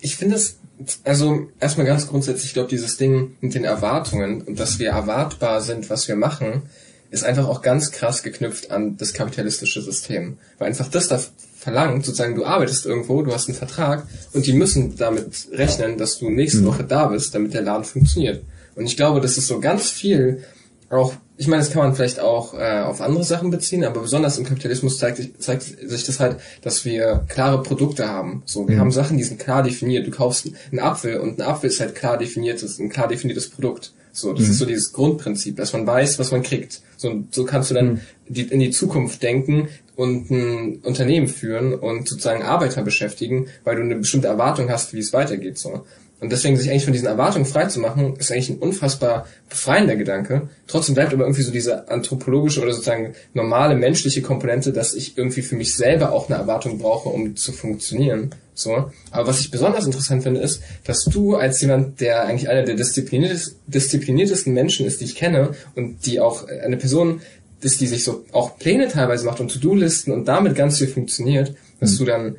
Ich finde es, also erstmal ganz grundsätzlich, ich glaube, dieses Ding mit den Erwartungen und dass wir erwartbar sind, was wir machen, ist einfach auch ganz krass geknüpft an das kapitalistische System. Weil einfach das da verlangt, sozusagen, du arbeitest irgendwo, du hast einen Vertrag und die müssen damit rechnen, dass du nächste Woche da bist, damit der Laden funktioniert. Und ich glaube, das ist so ganz viel auch, ich meine, das kann man vielleicht auch äh, auf andere Sachen beziehen, aber besonders im Kapitalismus zeigt, sich- zeigt sich das halt, dass wir klare Produkte haben. So, wir haben Sachen, die sind klar definiert. Du kaufst einen Apfel und ein Apfel ist halt klar definiert, ist ein klar definiertes Produkt. So, das ist so dieses Grundprinzip, dass man weiß, was man kriegt. So, und so kannst du dann die, in die Zukunft denken und ein Unternehmen führen und sozusagen Arbeiter beschäftigen, weil du eine bestimmte Erwartung hast, wie es weitergeht. So. Und deswegen sich eigentlich von diesen Erwartungen frei zu machen, ist eigentlich ein unfassbar befreiender Gedanke. Trotzdem bleibt aber irgendwie so diese anthropologische oder sozusagen normale menschliche Komponente, dass ich irgendwie für mich selber auch eine Erwartung brauche, um zu funktionieren. So. Aber was ich besonders interessant finde, ist, dass du als jemand, der eigentlich einer der diszipliniertes, diszipliniertesten Menschen ist, die ich kenne und die auch eine Person ist, die sich so auch Pläne teilweise macht und To-Do-Listen und damit ganz viel funktioniert, dass du dann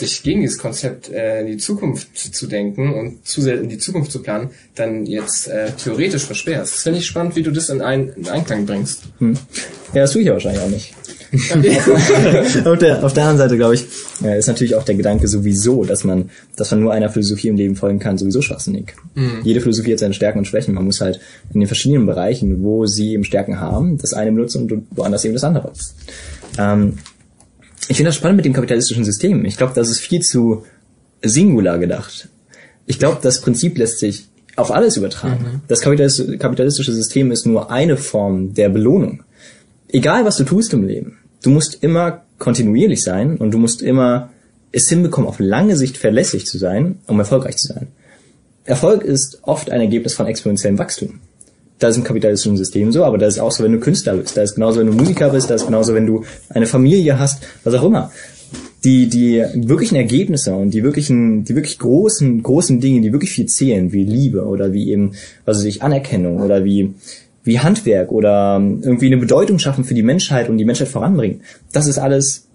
dich gegen dieses Konzept äh, in die Zukunft zu denken und zu sehr in die Zukunft zu planen, dann jetzt äh, theoretisch versperrst. Das finde ich spannend, wie du das in, ein, in Einklang bringst. Hm. Ja, das tue ich ja wahrscheinlich auch nicht. auf, der, auf der anderen Seite, glaube ich, äh, ist natürlich auch der Gedanke sowieso, dass man, dass man nur einer Philosophie im Leben folgen kann, sowieso schwachsinnig. Jede Philosophie hat seine Stärken und Schwächen. Man muss halt in den verschiedenen Bereichen, wo sie eben Stärken haben, das eine benutzen und woanders eben das andere. Ähm, ich finde das spannend mit dem kapitalistischen System. Ich glaube, das ist viel zu singular gedacht. Ich glaube, das Prinzip lässt sich auf alles übertragen. Das kapitalis- kapitalistische System ist nur eine Form der Belohnung. Egal, was du tust im Leben, du musst immer kontinuierlich sein und du musst immer es hinbekommen, auf lange Sicht verlässlich zu sein, um erfolgreich zu sein. Erfolg ist oft ein Ergebnis von exponentiellem Wachstum. Das ist im kapitalistischen System so, aber das ist auch so, wenn du Künstler bist. Das ist genauso, wenn du Musiker bist. Das ist genauso, wenn du eine Familie hast, was auch immer. die, die wirklichen Ergebnisse und die wirklichen, die wirklich großen, großen Dinge, die wirklich viel zählen, wie Liebe oder wie eben, also sich Anerkennung oder wie, wie Handwerk oder irgendwie eine Bedeutung schaffen für die Menschheit und die Menschheit voranbringen. Das ist alles,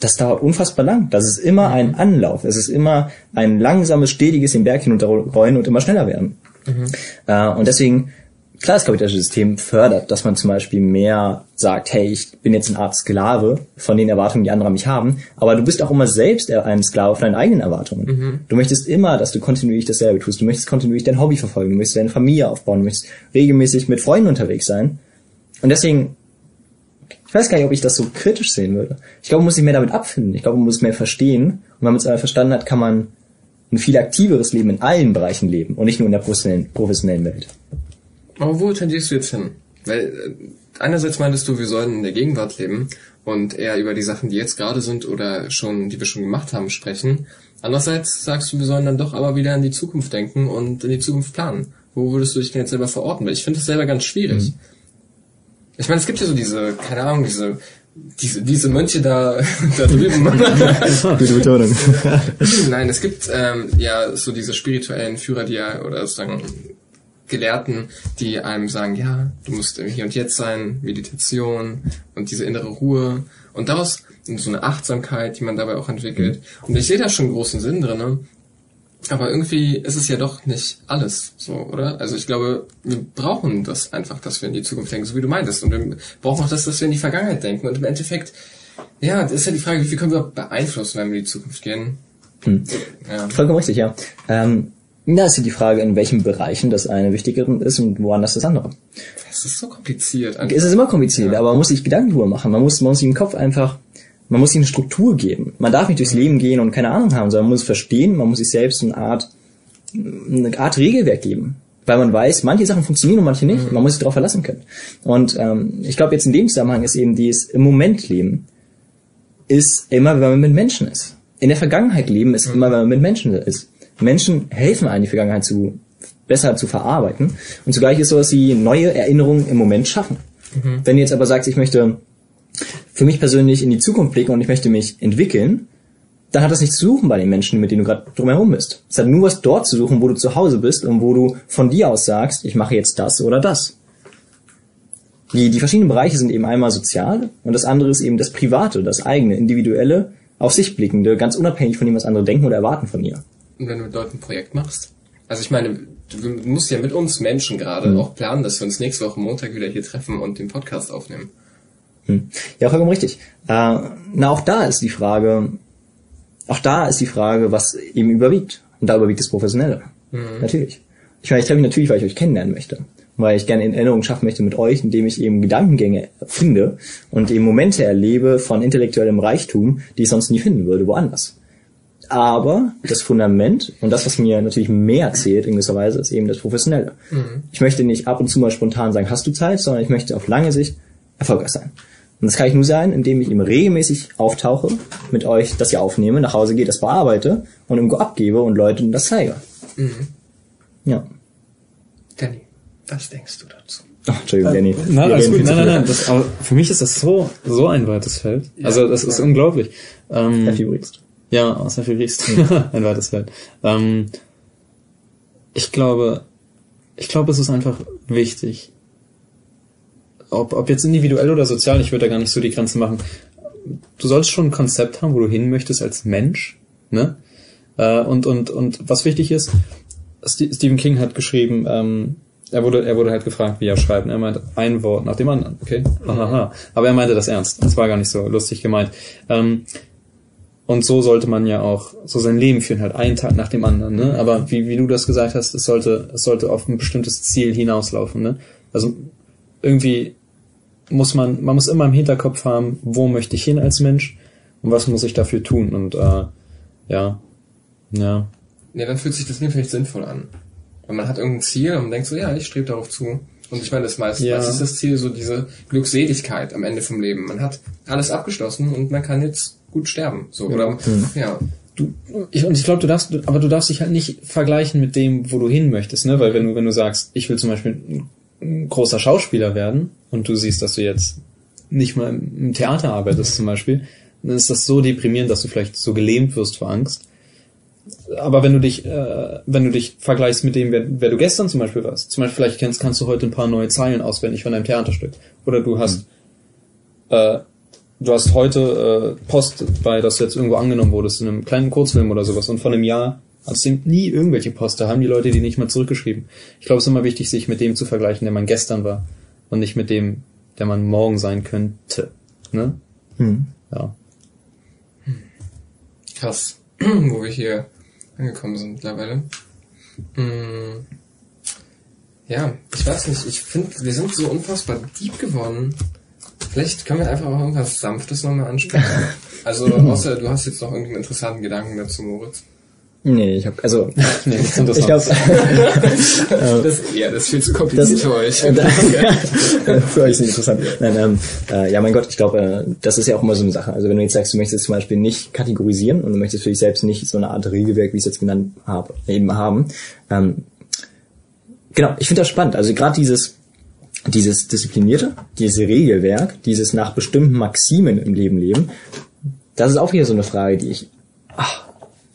das dauert unfassbar lang. Das ist immer ein Anlauf. Es ist immer ein langsames, stetiges den Berg hinunterrollen und immer schneller werden. Mhm. Äh, und deswegen klar, das kapitalistische System fördert, dass man zum Beispiel mehr sagt, hey, ich bin jetzt eine Art Sklave von den Erwartungen, die andere an mich haben, aber du bist auch immer selbst ein Sklave von deinen eigenen Erwartungen. Mhm. Du möchtest immer, dass du kontinuierlich dasselbe tust. Du möchtest kontinuierlich dein Hobby verfolgen, du möchtest deine Familie aufbauen, du möchtest regelmäßig mit Freunden unterwegs sein. Und deswegen, ich weiß gar nicht, ob ich das so kritisch sehen würde. Ich glaube, man muss sich mehr damit abfinden. Ich glaube, man muss mehr verstehen. Und wenn man es einmal verstanden hat, kann man ein viel aktiveres Leben in allen Bereichen leben und nicht nur in der professionellen, professionellen Welt. Aber wo tendierst du jetzt hin? Weil äh, einerseits meintest du, wir sollen in der Gegenwart leben und eher über die Sachen, die jetzt gerade sind oder schon, die wir schon gemacht haben, sprechen. Andererseits sagst du, wir sollen dann doch aber wieder in die Zukunft denken und in die Zukunft planen. Wo würdest du dich denn jetzt selber verorten? Weil ich finde das selber ganz schwierig. Mhm. Ich meine, es gibt ja so diese, keine Ahnung, diese diese, diese Mönche da, da drüben. Gute Betonung. Nein, es gibt ähm, ja so diese spirituellen Führer, die ja, oder sozusagen Gelehrten, die einem sagen, ja, du musst im Hier und Jetzt sein, Meditation und diese innere Ruhe und daraus so eine Achtsamkeit, die man dabei auch entwickelt. Und ich sehe da schon großen Sinn drin, ne? aber irgendwie ist es ja doch nicht alles so, oder? Also ich glaube, wir brauchen das einfach, dass wir in die Zukunft denken, so wie du meintest. Und wir brauchen auch das, dass wir in die Vergangenheit denken. Und im Endeffekt, ja, das ist ja die Frage, wie viel können wir beeinflussen, wenn wir in die Zukunft gehen? Hm. Ja. Vollkommen richtig, ja. Ähm, da ist ja die Frage, in welchen Bereichen das eine wichtigere ist und woanders das andere. Das ist so kompliziert. Einfach. Es ist immer kompliziert, ja. aber man muss sich Gedanken drüber machen. Man muss, man muss sich im Kopf einfach, man muss sich eine Struktur geben. Man darf nicht durchs Leben gehen und keine Ahnung haben, sondern man muss verstehen, man muss sich selbst eine Art, eine Art Regelwerk geben. Weil man weiß, manche Sachen funktionieren und manche nicht. Mhm. Man muss sich darauf verlassen können. Und ähm, ich glaube, jetzt in dem Zusammenhang ist eben dieses im Moment leben, ist immer, wenn man mit Menschen ist. In der Vergangenheit leben ist mhm. immer, wenn man mit Menschen ist. Menschen helfen einem, die Vergangenheit zu, besser zu verarbeiten. Und zugleich ist so, dass sie neue Erinnerungen im Moment schaffen. Mhm. Wenn du jetzt aber sagst, ich möchte für mich persönlich in die Zukunft blicken und ich möchte mich entwickeln, dann hat das nichts zu suchen bei den Menschen, mit denen du gerade drumherum bist. Es hat nur was dort zu suchen, wo du zu Hause bist und wo du von dir aus sagst, ich mache jetzt das oder das. Die, die verschiedenen Bereiche sind eben einmal sozial und das andere ist eben das Private, das eigene, individuelle, auf sich blickende, ganz unabhängig von dem, was andere denken oder erwarten von dir wenn du dort ein Projekt machst? Also ich meine, du musst ja mit uns Menschen gerade mhm. auch planen, dass wir uns nächste Woche Montag wieder hier treffen und den Podcast aufnehmen. Hm. Ja, vollkommen richtig. Äh, na, auch da ist die Frage, auch da ist die Frage, was eben überwiegt. Und da überwiegt das Professionelle. Mhm. Natürlich. Ich meine, ich treffe mich natürlich, weil ich euch kennenlernen möchte. Weil ich gerne in Erinnerung schaffen möchte mit euch, indem ich eben Gedankengänge finde und eben Momente erlebe von intellektuellem Reichtum, die ich sonst nie finden würde, woanders. Aber das Fundament und das, was mir natürlich mehr zählt in gewisser Weise, ist eben das Professionelle. Mhm. Ich möchte nicht ab und zu mal spontan sagen, hast du Zeit, sondern ich möchte auf lange Sicht erfolgreich sein. Und das kann ich nur sein, indem ich eben regelmäßig auftauche, mit euch das hier aufnehme, nach Hause gehe, das bearbeite und irgendwo abgebe und Leuten das zeige. Mhm. Ja. Danny, was denkst du dazu? Oh, Entschuldigung, Danny. Nein, alles gut. Nein, nein, nein. Das, aber für mich ist das so, so ein weites Feld. Ja, also, das ist unglaublich. Ähm, Happy übrigens. Ja, außer für Riest. ein weites Feld. Ähm, ich glaube, ich glaube, es ist einfach wichtig. Ob, ob jetzt individuell oder sozial, ich würde da gar nicht so die Grenzen machen. Du sollst schon ein Konzept haben, wo du hin möchtest als Mensch, ne? Äh, und, und, und was wichtig ist, Stephen King hat geschrieben, ähm, er wurde, er wurde halt gefragt, wie er schreibt. Er meint ein Wort nach dem anderen. Okay, Aha. aber er meinte das ernst. Das war gar nicht so lustig gemeint. Ähm, und so sollte man ja auch so sein Leben führen, halt einen Tag nach dem anderen. Ne? Aber wie, wie du das gesagt hast, es sollte, es sollte auf ein bestimmtes Ziel hinauslaufen. Ne? Also irgendwie muss man, man muss immer im Hinterkopf haben, wo möchte ich hin als Mensch und was muss ich dafür tun. Und äh, ja, ja. Ja, dann fühlt sich das Leben vielleicht sinnvoll an. Weil man hat irgendein Ziel und denkt so, ja, ich strebe darauf zu. Und ich meine, das meiste, ja. ist das Ziel, so diese Glückseligkeit am Ende vom Leben. Man hat alles abgeschlossen und man kann jetzt gut sterben. So, oder, mhm. ja. Du, ich, und ich glaube, du darfst, aber du darfst dich halt nicht vergleichen mit dem, wo du hin möchtest, ne? Weil wenn du, wenn du sagst, ich will zum Beispiel ein großer Schauspieler werden und du siehst, dass du jetzt nicht mal im Theater arbeitest zum Beispiel, dann ist das so deprimierend, dass du vielleicht so gelähmt wirst vor Angst. Aber wenn du dich, äh, wenn du dich vergleichst mit dem, wer, wer du gestern zum Beispiel warst, zum Beispiel vielleicht kennst, kannst du heute ein paar neue Zeilen auswendig von deinem Theaterstück. Oder du hast, äh, du hast heute äh, Post, bei dass du jetzt irgendwo angenommen wurdest in einem kleinen Kurzfilm oder sowas und von einem Jahr hast du nie irgendwelche Post, da haben die Leute die nicht mal zurückgeschrieben. Ich glaube, es ist immer wichtig, sich mit dem zu vergleichen, der man gestern war und nicht mit dem, der man morgen sein könnte. Ne? Hm. Ja. Krass, wo wir hier angekommen sind mittlerweile. Hm. Ja, ich weiß nicht, ich finde, wir sind so unfassbar deep geworden. Vielleicht können wir einfach auch irgendwas Sanftes nochmal ansprechen. Also, außer du hast jetzt noch irgendeinen interessanten Gedanken dazu, Moritz. Nee, ich habe also Nee, das ist ich interessant. glaube Das, ja, das ist viel zu kompliziert Das- für euch. Für euch ist nicht interessant. Nein, ähm, äh, ja, mein Gott, ich glaube, äh, das ist ja auch immer so eine Sache. Also wenn du jetzt sagst, du möchtest zum Beispiel nicht kategorisieren und du möchtest für dich selbst nicht so eine Art Regelwerk, wie ich es jetzt genannt habe, eben haben. Ähm, genau, ich finde das spannend. Also gerade dieses dieses disziplinierte, dieses Regelwerk, dieses nach bestimmten Maximen im Leben leben, das ist auch wieder so eine Frage, die ich ach,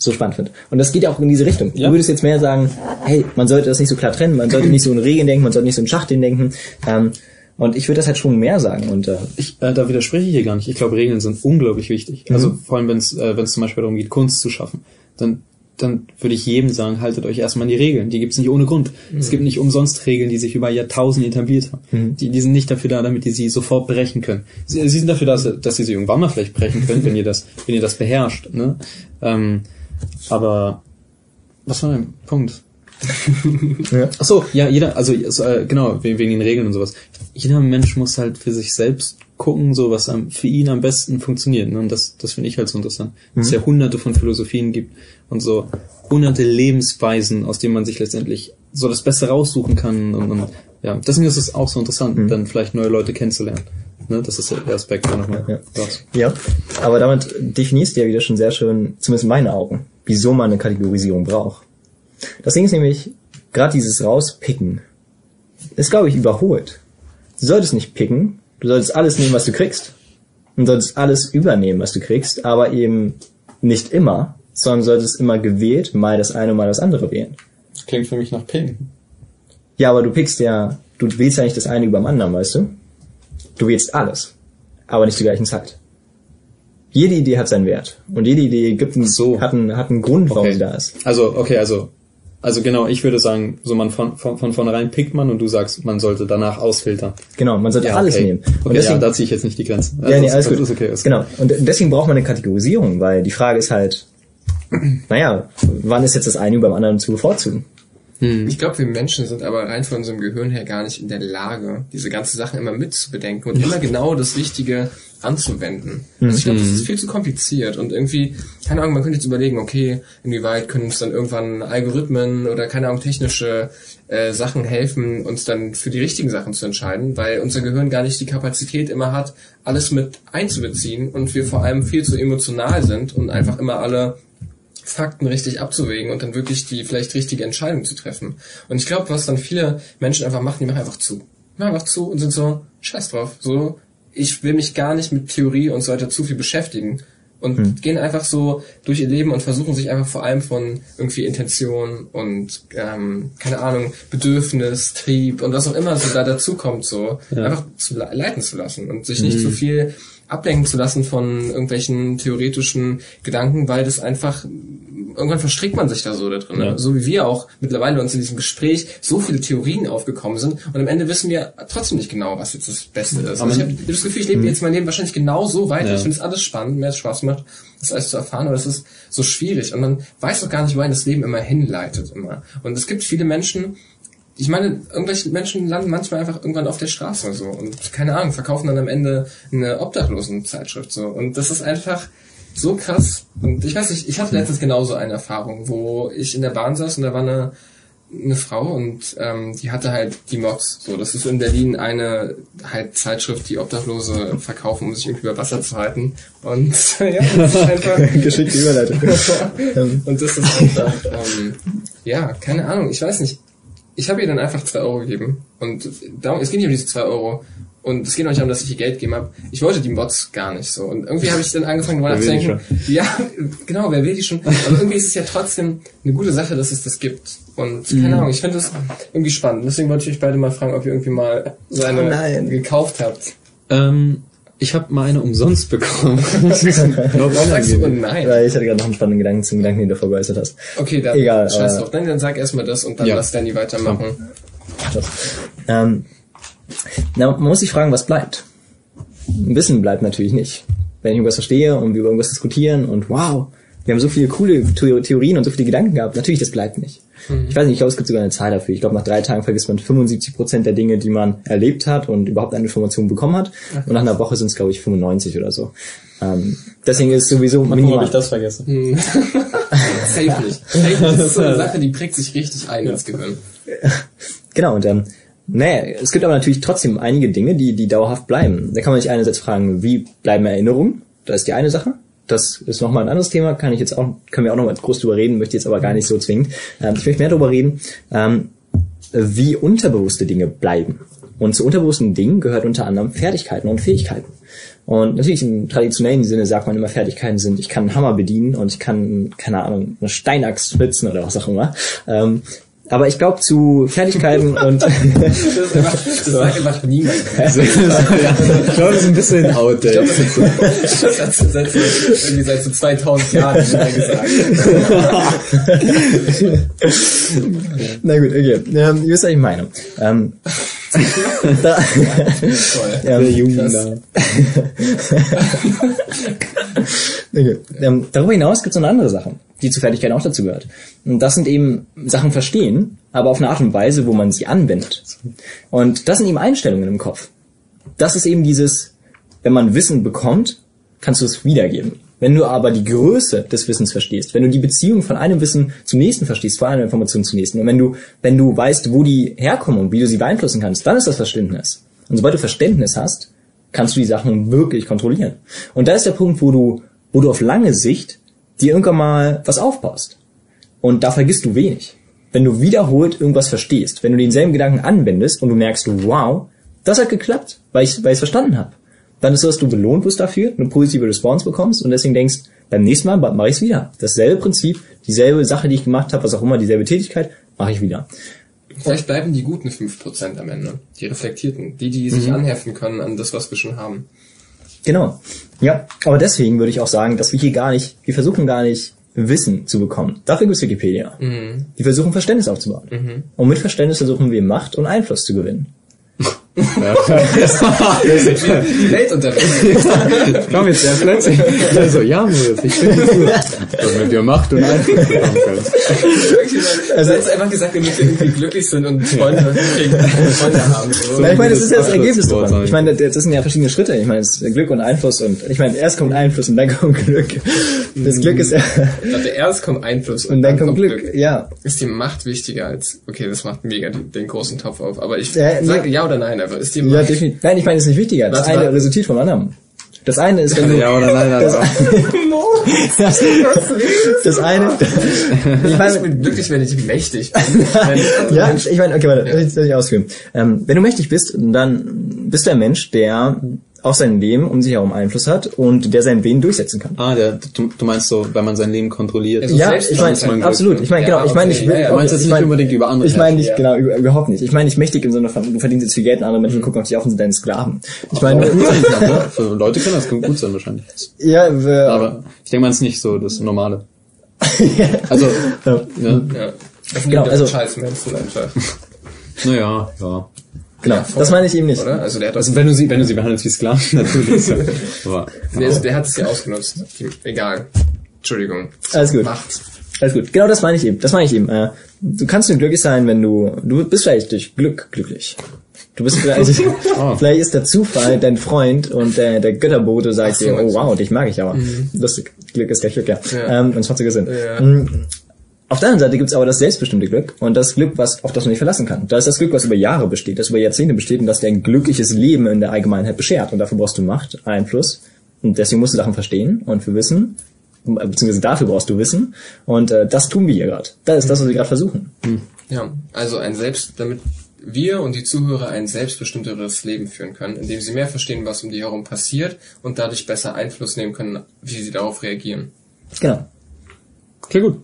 so spannend finde. Und das geht ja auch in diese Richtung. Ja. Du würdest jetzt mehr sagen, hey, man sollte das nicht so klar trennen, man sollte nicht so in Regeln denken, man sollte nicht so in Schachteln denken. Ähm, und ich würde das halt schon mehr sagen. Und äh, Ich, äh, da widerspreche ich hier gar nicht. Ich glaube, Regeln sind unglaublich wichtig. Mhm. Also vor allem, wenn es äh, wenn es zum Beispiel darum geht, Kunst zu schaffen, dann dann würde ich jedem sagen, haltet euch erstmal an die Regeln. Die gibt's nicht ohne Grund. Es gibt nicht umsonst Regeln, die sich über Jahrtausende etabliert haben. Mhm. Die, die sind nicht dafür da, damit ihr sie sofort brechen könnt. Sie, sie sind dafür da, dass, dass ihr sie irgendwann mal vielleicht brechen könnt, wenn ihr das, wenn ihr das beherrscht. Ne? Ähm, aber was war dein Punkt? ja. Ach so, ja, jeder, also äh, genau, wegen, wegen den Regeln und sowas. Jeder Mensch muss halt für sich selbst gucken, so was am, für ihn am besten funktioniert. Ne? Und das, das finde ich halt so interessant. Dass es ja hunderte von Philosophien gibt und so hunderte Lebensweisen, aus denen man sich letztendlich so das Beste raussuchen kann. Und, und ja, deswegen ist es auch so interessant, dann vielleicht neue Leute kennenzulernen. Ne? Das ist der Aspekt da nochmal. Ja. ja, aber damit definierst du ja wieder schon sehr schön, zumindest in meinen Augen, wieso man eine Kategorisierung braucht. Das Ding ist nämlich, gerade dieses Rauspicken ist, glaube ich, überholt. Du solltest nicht picken, du solltest alles nehmen, was du kriegst. Und solltest alles übernehmen, was du kriegst, aber eben nicht immer, sondern solltest immer gewählt mal das eine, mal das andere wählen. Klingt für mich nach Ping. Ja, aber du pickst ja, du wählst ja nicht das eine über dem anderen, weißt du? Du wählst alles, aber nicht zur gleichen Zeit. Jede Idee hat seinen Wert und jede Idee gibt einen, So. hat, einen, hat einen Grund, warum sie da ist. Also, okay, also, also genau, ich würde sagen, so man von, von, von vornherein pickt man und du sagst, man sollte danach ausfiltern. Genau, man sollte alles okay. nehmen. Und Okay, deswegen, ja, da ziehe ich jetzt nicht die Grenzen. ja, nee, ist- alles gut. Ist okay, ist genau. Und deswegen braucht man eine Kategorisierung, weil die Frage ist halt, naja, wann ist jetzt das eine über dem anderen zu bevorzugen? Ich glaube, wir Menschen sind aber rein von unserem Gehirn her gar nicht in der Lage, diese ganzen Sachen immer mitzubedenken und immer genau das Richtige anzuwenden. Also ich glaube, das ist viel zu kompliziert und irgendwie, keine Ahnung, man könnte jetzt überlegen, okay, inwieweit können uns dann irgendwann Algorithmen oder keine Ahnung, technische äh, Sachen helfen, uns dann für die richtigen Sachen zu entscheiden, weil unser Gehirn gar nicht die Kapazität immer hat, alles mit einzubeziehen und wir vor allem viel zu emotional sind und einfach immer alle Fakten richtig abzuwägen und dann wirklich die vielleicht richtige Entscheidung zu treffen. Und ich glaube, was dann viele Menschen einfach machen, die machen einfach zu. Die machen einfach zu und sind so, scheiß drauf. So, ich will mich gar nicht mit Theorie und so weiter zu viel beschäftigen. Und gehen einfach so durch ihr Leben und versuchen sich einfach vor allem von irgendwie Intention und ähm, keine Ahnung, Bedürfnis, Trieb und was auch immer so da dazu kommt, so einfach zu le- leiten zu lassen und sich nicht so viel ablenken zu lassen von irgendwelchen theoretischen Gedanken, weil das einfach irgendwann verstrickt man sich da so da drin. Ja. So wie wir auch mittlerweile uns in diesem Gespräch so viele Theorien aufgekommen sind und am Ende wissen wir trotzdem nicht genau, was jetzt das Beste ist. Aber Also ich habe das Gefühl, ich lebe jetzt mein Leben wahrscheinlich genau so weiter. Ja. Ich finde es alles spannend, mir es Spaß gemacht, das alles zu erfahren, aber es ist so schwierig und man weiß doch gar nicht, wohin das Leben immer hinleitet immer. Und es gibt viele Menschen, ich meine, irgendwelche Menschen landen manchmal einfach irgendwann auf der Straße so und keine Ahnung, verkaufen dann am Ende eine Obdachlosenzeitschrift so und das ist einfach so krass und ich weiß nicht, ich hatte letztens genauso eine Erfahrung, wo ich in der Bahn saß und da war eine eine Frau und ähm, die hatte halt die Mods. So, das ist in Berlin eine halt Zeitschrift, die Obdachlose verkaufen, um sich irgendwie über Wasser zu halten. Und ja, das ist einfach Geschickte Überleitung. Und das ist einfach, ähm, ja, keine Ahnung, ich weiß nicht. Ich habe ihr dann einfach zwei Euro gegeben. Und darum, es geht nicht um diese zwei Euro. Und es geht auch nicht darum, dass ich ihr Geld gegeben habe. Ich wollte die Mods gar nicht so. Und irgendwie habe ich dann angefangen, darüber nachzudenken. Ja, genau, wer will die schon? Aber irgendwie ist es ja trotzdem eine gute Sache, dass es das gibt. Und Mhm. keine Ahnung, ich finde das irgendwie spannend. Deswegen wollte ich euch beide mal fragen, ob ihr irgendwie mal so eine Oh gekauft habt. Ähm, ich habe mal eine umsonst bekommen. Warum sagst du, oh nein? Weil ich hatte gerade noch einen spannenden Gedanken zum Gedanken, den du davor geäußert hast. Okay, dann Egal, scheiß aber- drauf. Dann, dann sag erstmal das und dann Ja. lass Danny weitermachen. Mach das. Ähm, na, man muss sich fragen, was bleibt. Wissen bleibt natürlich nicht. Wenn ich irgendwas verstehe und wir über irgendwas diskutieren und wow, wir haben so viele coole The- Theorien und so viele Gedanken gehabt, natürlich, das bleibt nicht. Ich weiß nicht, ich glaube, es gibt sogar eine Zahl dafür. Ich glaube, nach drei Tagen vergisst man 75 Prozent der Dinge, die man erlebt hat und überhaupt eine Information bekommen hat. Und nach einer Woche sind es, glaube ich, 95 oder so. Ähm, deswegen ist es sowieso Warum minimal. habe ich das vergessen? Safe nicht. Safe, das ist so eine Sache, die prägt sich richtig ein ins Gehirn. Genau, und ähm, naja, es gibt aber natürlich trotzdem einige Dinge, die, die dauerhaft bleiben. Da kann man sich einerseits fragen, wie bleiben Erinnerungen? Das ist die eine Sache. Das ist nochmal ein anderes Thema, kann ich jetzt auch, können wir auch noch mal groß drüber reden, möchte jetzt aber gar nicht so zwingend. Ähm, ich möchte mehr darüber reden, ähm, wie unterbewusste Dinge bleiben. Und zu unterbewussten Dingen gehört unter anderem Fertigkeiten und Fähigkeiten. Und natürlich im traditionellen Sinne sagt man immer, Fertigkeiten sind, ich kann einen Hammer bedienen und ich kann, keine Ahnung, eine Steinaxt schnitzen oder was auch immer. Ähm, aber ich glaube zu Fertigkeiten und Das, ist einfach, das sagt einfach niemand. Also, ich glaube, das ist ein bisschen outdated. Das hat seit, irgendwie seit so 2000 Jahren gesagt. na gut, okay. Ähm, ihr wisst, was ich meine. Ähm, da, Toll. Der da. Okay. Ähm, darüber hinaus gibt es noch eine andere Sache, die zur Fertigkeit auch dazu gehört. Und das sind eben Sachen verstehen, aber auf eine Art und Weise, wo man sie anwendet. Und das sind eben Einstellungen im Kopf. Das ist eben dieses, wenn man Wissen bekommt, kannst du es wiedergeben. Wenn du aber die Größe des Wissens verstehst, wenn du die Beziehung von einem Wissen zum nächsten verstehst, von einer Information zum nächsten, und wenn du, wenn du weißt, wo die herkommen und wie du sie beeinflussen kannst, dann ist das Verständnis. Und sobald du Verständnis hast, kannst du die Sachen wirklich kontrollieren. Und da ist der Punkt, wo du, wo du auf lange Sicht dir irgendwann mal was aufbaust. Und da vergisst du wenig. Wenn du wiederholt irgendwas verstehst, wenn du denselben Gedanken anwendest und du merkst, wow, das hat geklappt, weil ich weil ich es verstanden habe, dann ist so, dass du belohnt wirst dafür, eine positive Response bekommst und deswegen denkst, beim nächsten Mal mache ich es wieder. Dasselbe Prinzip, dieselbe Sache, die ich gemacht habe, was auch immer, dieselbe Tätigkeit, mache ich wieder. Vielleicht bleiben die guten 5% am Ende. Die reflektierten. Die, die sich anheften können an das, was wir schon haben. Genau. Ja, aber deswegen würde ich auch sagen, dass wir hier gar nicht, wir versuchen gar nicht Wissen zu bekommen. Dafür gibt es Wikipedia. Die versuchen Verständnis aufzubauen. Und mit Verständnis versuchen wir Macht und Einfluss zu gewinnen. Weltunterricht. Kam jetzt sehr plötzlich. Also, ja, Moritz, ich bin gut. Damit wir Macht und Einfluss bekommen können. Also jetzt einfach gesagt, damit wir irgendwie glücklich sind und Freunde, Freunde haben. So. Ich meine, das ist ja das Ergebnis davon. Ich meine, das sind ja verschiedene Schritte. Ich meine, es ist Glück und Einfluss und ich meine, erst kommt Einfluss und dann kommt Glück. Das Glück ist ja, Ich dachte, erst kommt Einfluss und dann kommt Glück. Ja. Ist die Macht wichtiger als, okay, das macht mega den, großen Topf auf, aber ich Ja, sage ja oder nein einfach. Ist die Ja, definitiv. Nein, ich meine, es ist nicht wichtiger. Das Warte, eine warte. resultiert vom anderen. Das eine ist, wenn du, Ja oder nein, also. das, das eine, ich ich meine, bin glücklich, wenn ich mächtig bin. Ja, ich meine, okay, warte, das will ich ausführen. Ähm, wenn du mächtig bist, dann bist du ein Mensch, der auch sein Leben um sich herum Einfluss hat und der seinen Willen durchsetzen kann. Ah, der, du, du meinst so, wenn man sein Leben kontrolliert. Also Ja, ich meine, ist man absolut. Ich meine, Ja, genau, ich meine, okay, ich will, ja, ja. Du meinst jetzt ich nicht meine, unbedingt über andere Ich meine nicht, Ja. genau, über, überhaupt nicht. Ich meine nicht mächtig im Sinne von, du verdienst jetzt viel Geld und andere Menschen gucken auf dich auf und sind deine Sklaven. Ich meine, ja, für Leute kann das gut sein wahrscheinlich. ja, wir, Aber ich denke mal, es ist nicht so das Normale. Also, ja. ja, Ja. Genau, genau, also- scheiß naja, ja. Genau, das meine ich eben nicht. Oder? Also der hat Also wenn du sie, wenn du sie behandelst wie Sklaven, natürlich. Aber, der, ist- der hat es ja ausgenutzt. Egal. Entschuldigung. Alles gut. Macht. Alles gut. Genau das meine ich eben. Das meine ich eben. Äh, du kannst nur glücklich sein, wenn du, du bist vielleicht durch Glück glücklich. Du bist vielleicht, Oh. vielleicht ist der Zufall dein Freund und der, der Götterbote sagt so, dir, oh wow, dich mag ich aber. Lustig. Glück ist gleich Glück, ja. Ja. Ähm, und 20er Sinn. Ja. Auf der anderen Seite gibt's aber das selbstbestimmte Glück und das Glück, was, auf das man nicht verlassen kann. Da ist das Glück, was über Jahre besteht, das über Jahrzehnte besteht und das dir ein glückliches Leben in der Allgemeinheit beschert. Und dafür brauchst du Macht, Einfluss. Und deswegen musst du Sachen verstehen und für Wissen, beziehungsweise dafür brauchst du Wissen. Und äh, das tun wir hier gerade. Das ist das, was wir gerade versuchen. Ja, also ein selbst damit wir und die Zuhörer ein selbstbestimmteres Leben führen können, indem sie mehr verstehen, was um die herum passiert und dadurch besser Einfluss nehmen können, wie sie darauf reagieren. Genau. Klingt gut.